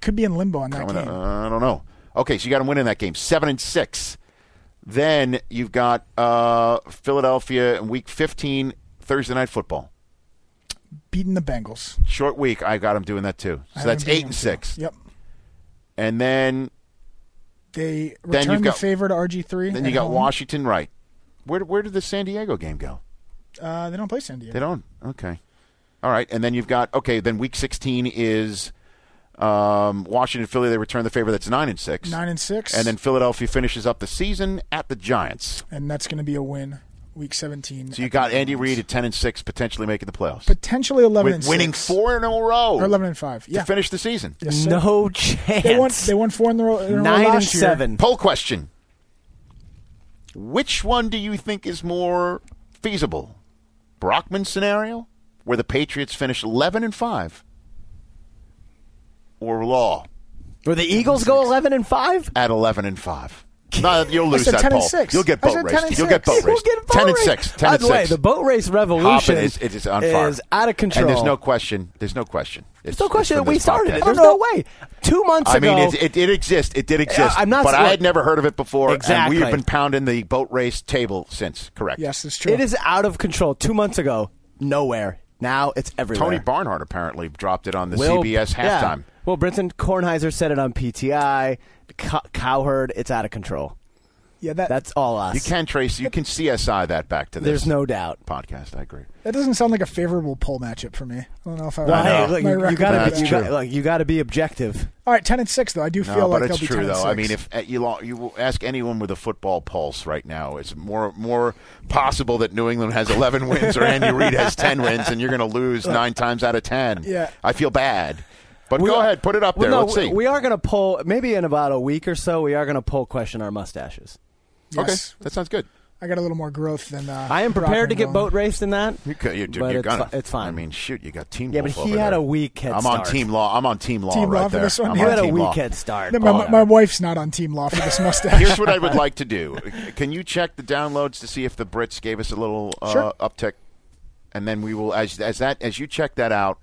Could be in limbo on that Coming game. up- uh, I don't know. Okay, so you got them winning that game. Seven and six. Then you've got uh, Philadelphia in week 15, Thursday night football. Beating the Bengals. Short week. I got them doing that too. So that's eight and them, too. six. Yep. And then They Then return you've the got- favor to RG3. then you got home. Washington right. Where where did the San Diego game go? Uh, they don't play San Diego. They don't. Okay. All right, and then you've got okay. Then week sixteen is um, Washington, Philly. They return the favor. That's nine and six. Nine and six. And then Philadelphia finishes up the season at the Giants. and that's going to be a win. Week 17. So you got Andy Reid at ten and six, potentially making the playoffs, Potentially 11 With and winning four in a row Or 11 and 5. Yeah. to finish the season. Yes. No chance. They won, they won four in the row. in a row Nine and last year. seven. Poll question: Which one do you think is more feasible? Brockman scenario, where the Patriots finish eleven and five, or Law Where the Eagles go eleven and five? at eleven and five? No, you'll lose said that 10 and poll. six. You'll get boat said 10 raced. You'll get boat six. We'll raced. get boat ten and six. Ten By and the way, the boat race revolution is, it is on fire. is out of control. And there's no question. There's no question. It's, There's no question that we this started it. There's no way. Two months I ago, I mean, it, it did exist. It did exist. I'm not but I had never heard of it before. And Exactly. we have been pounding the boat race table since. Correct. Yes, it's true. it is out of control. Two months ago, nowhere. Now it's everywhere. Tony Barnhart apparently dropped it on the Will- CBS yeah. Halftime. Well, Brinson Kornheiser said it on PTI. Cow- Cowherd, it's out of control. Yeah, that, That's all us. You can trace. You can CSI that back to this. There's no doubt. podcast. I agree. that doesn't sound like a favorable poll matchup for me. I don't know if I. Well, hey, look, you, you gotta with be, That's you, that. got, look, you gotta be objective. All right, ten and six though. I do No, feel but like it's they'll be true 10 though. I mean, if you lo- you ask anyone with a football pulse right now, it's more more possible that New England has 11 wins or Andy Reid has 10 wins, and you're going to lose nine times out of 10. Yeah. I feel bad. But We go are- ahead, put it up Well, there. no, Let's see. we- We are going to pull maybe in about a week or so. We are going to pull question our mustaches. Okay, that sounds good. I got a little more growth than. Uh, I am prepared to get going. boat raced in that. You could, you, dude, But you're it's gonna. fi- it's fine. I mean, shoot, you got team. Yeah, but he over had there. a weak head I'm on team law. I'm on team law Team right law for there. this one? I'm You You on had a weak law. head start. No, my, Oh, my wife's not on team law for this mustache. Here's what I would like to do. Can you check the downloads to see if the Brits gave us a little uh, Sure. uptick, and then we will as as that as you check that out,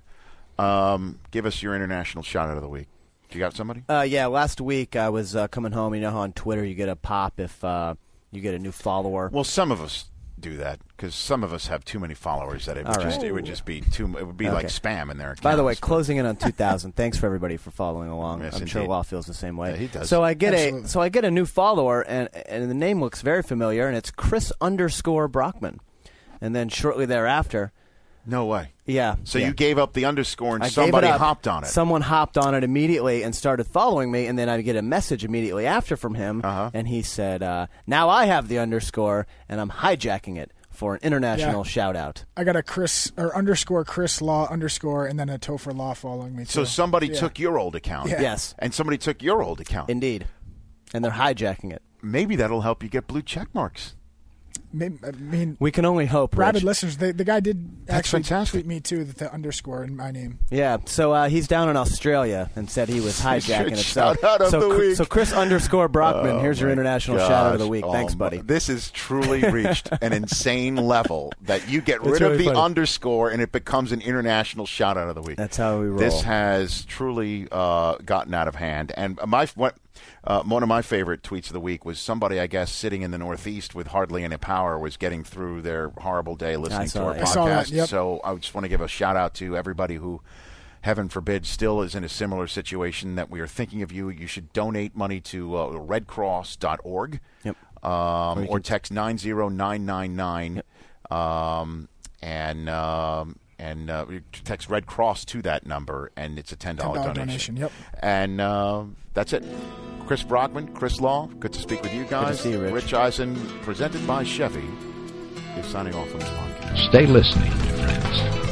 um, give us your international shout out of the week. You got somebody? Uh, yeah, last week I was uh, coming home. You know how on Twitter you get a pop if uh, you get a new follower. Well, some of us do that because some of us have too many followers that it would All just it would just be too it would be like spam in there. By the way, closing in on 2,000. Thanks for everybody for following along. Yes, I'm sure indeed. Law feels the same way. Yeah, he does. So I get Absolutely. a so I get a new follower, and and the name looks very familiar, and it's Chris underscore Brockman, and then shortly thereafter, no way. Yeah. So yeah. you gave up the underscore and I somebody hopped on it. Someone hopped on it immediately and started following me, and then I get a message immediately after from him, Uh-huh. and he said, uh, "Now I have the underscore, and I'm hijacking it for an international Yeah. shout out." I got a Chris or underscore Chris Law underscore and then a Topher Law following me. so somebody Yeah. took your old account, Yeah. Yes, and somebody took your old account. indeed, and they're hijacking it. Maybe that'll help you get blue check marks. Maybe- I mean, We can only hope. rabid Rich. listeners. The, the guy did That's actually fantastic. tweet me too that the underscore in my name. Yeah, so uh, he's down in Australia and said he was hijacking it. So, Shout out of so, the Chris- week. so Chris underscore Brockman, Oh, here's your my international shout out of the week. Oh, Thanks, my- buddy. This has truly reached an insane level that you get That's rid of the funny. underscore and it becomes an international shout out of the week. That's how we roll. This has truly uh, gotten out of hand. And my what, uh, one of my favorite tweets of the week was somebody, I guess, sitting in the Northeast with hardly any power, was getting through their horrible day listening to our that. I that, podcast. yep. So I just want to give a shout out to everybody who. Heaven forbid, still is in a similar situation that we are thinking of you. You should donate money to uh, redcross.org Yep. um, Or or text 90999 um, and um, and uh, text Red Cross to that number, and it's a ten dollar donation. donation, yep. And uh, that's it. Chris Brockman, Chris Law, good to speak with you guys. see you, Rich. Eisen, presented by Chevy, is signing off on this podcast. Stay listening, dear friends.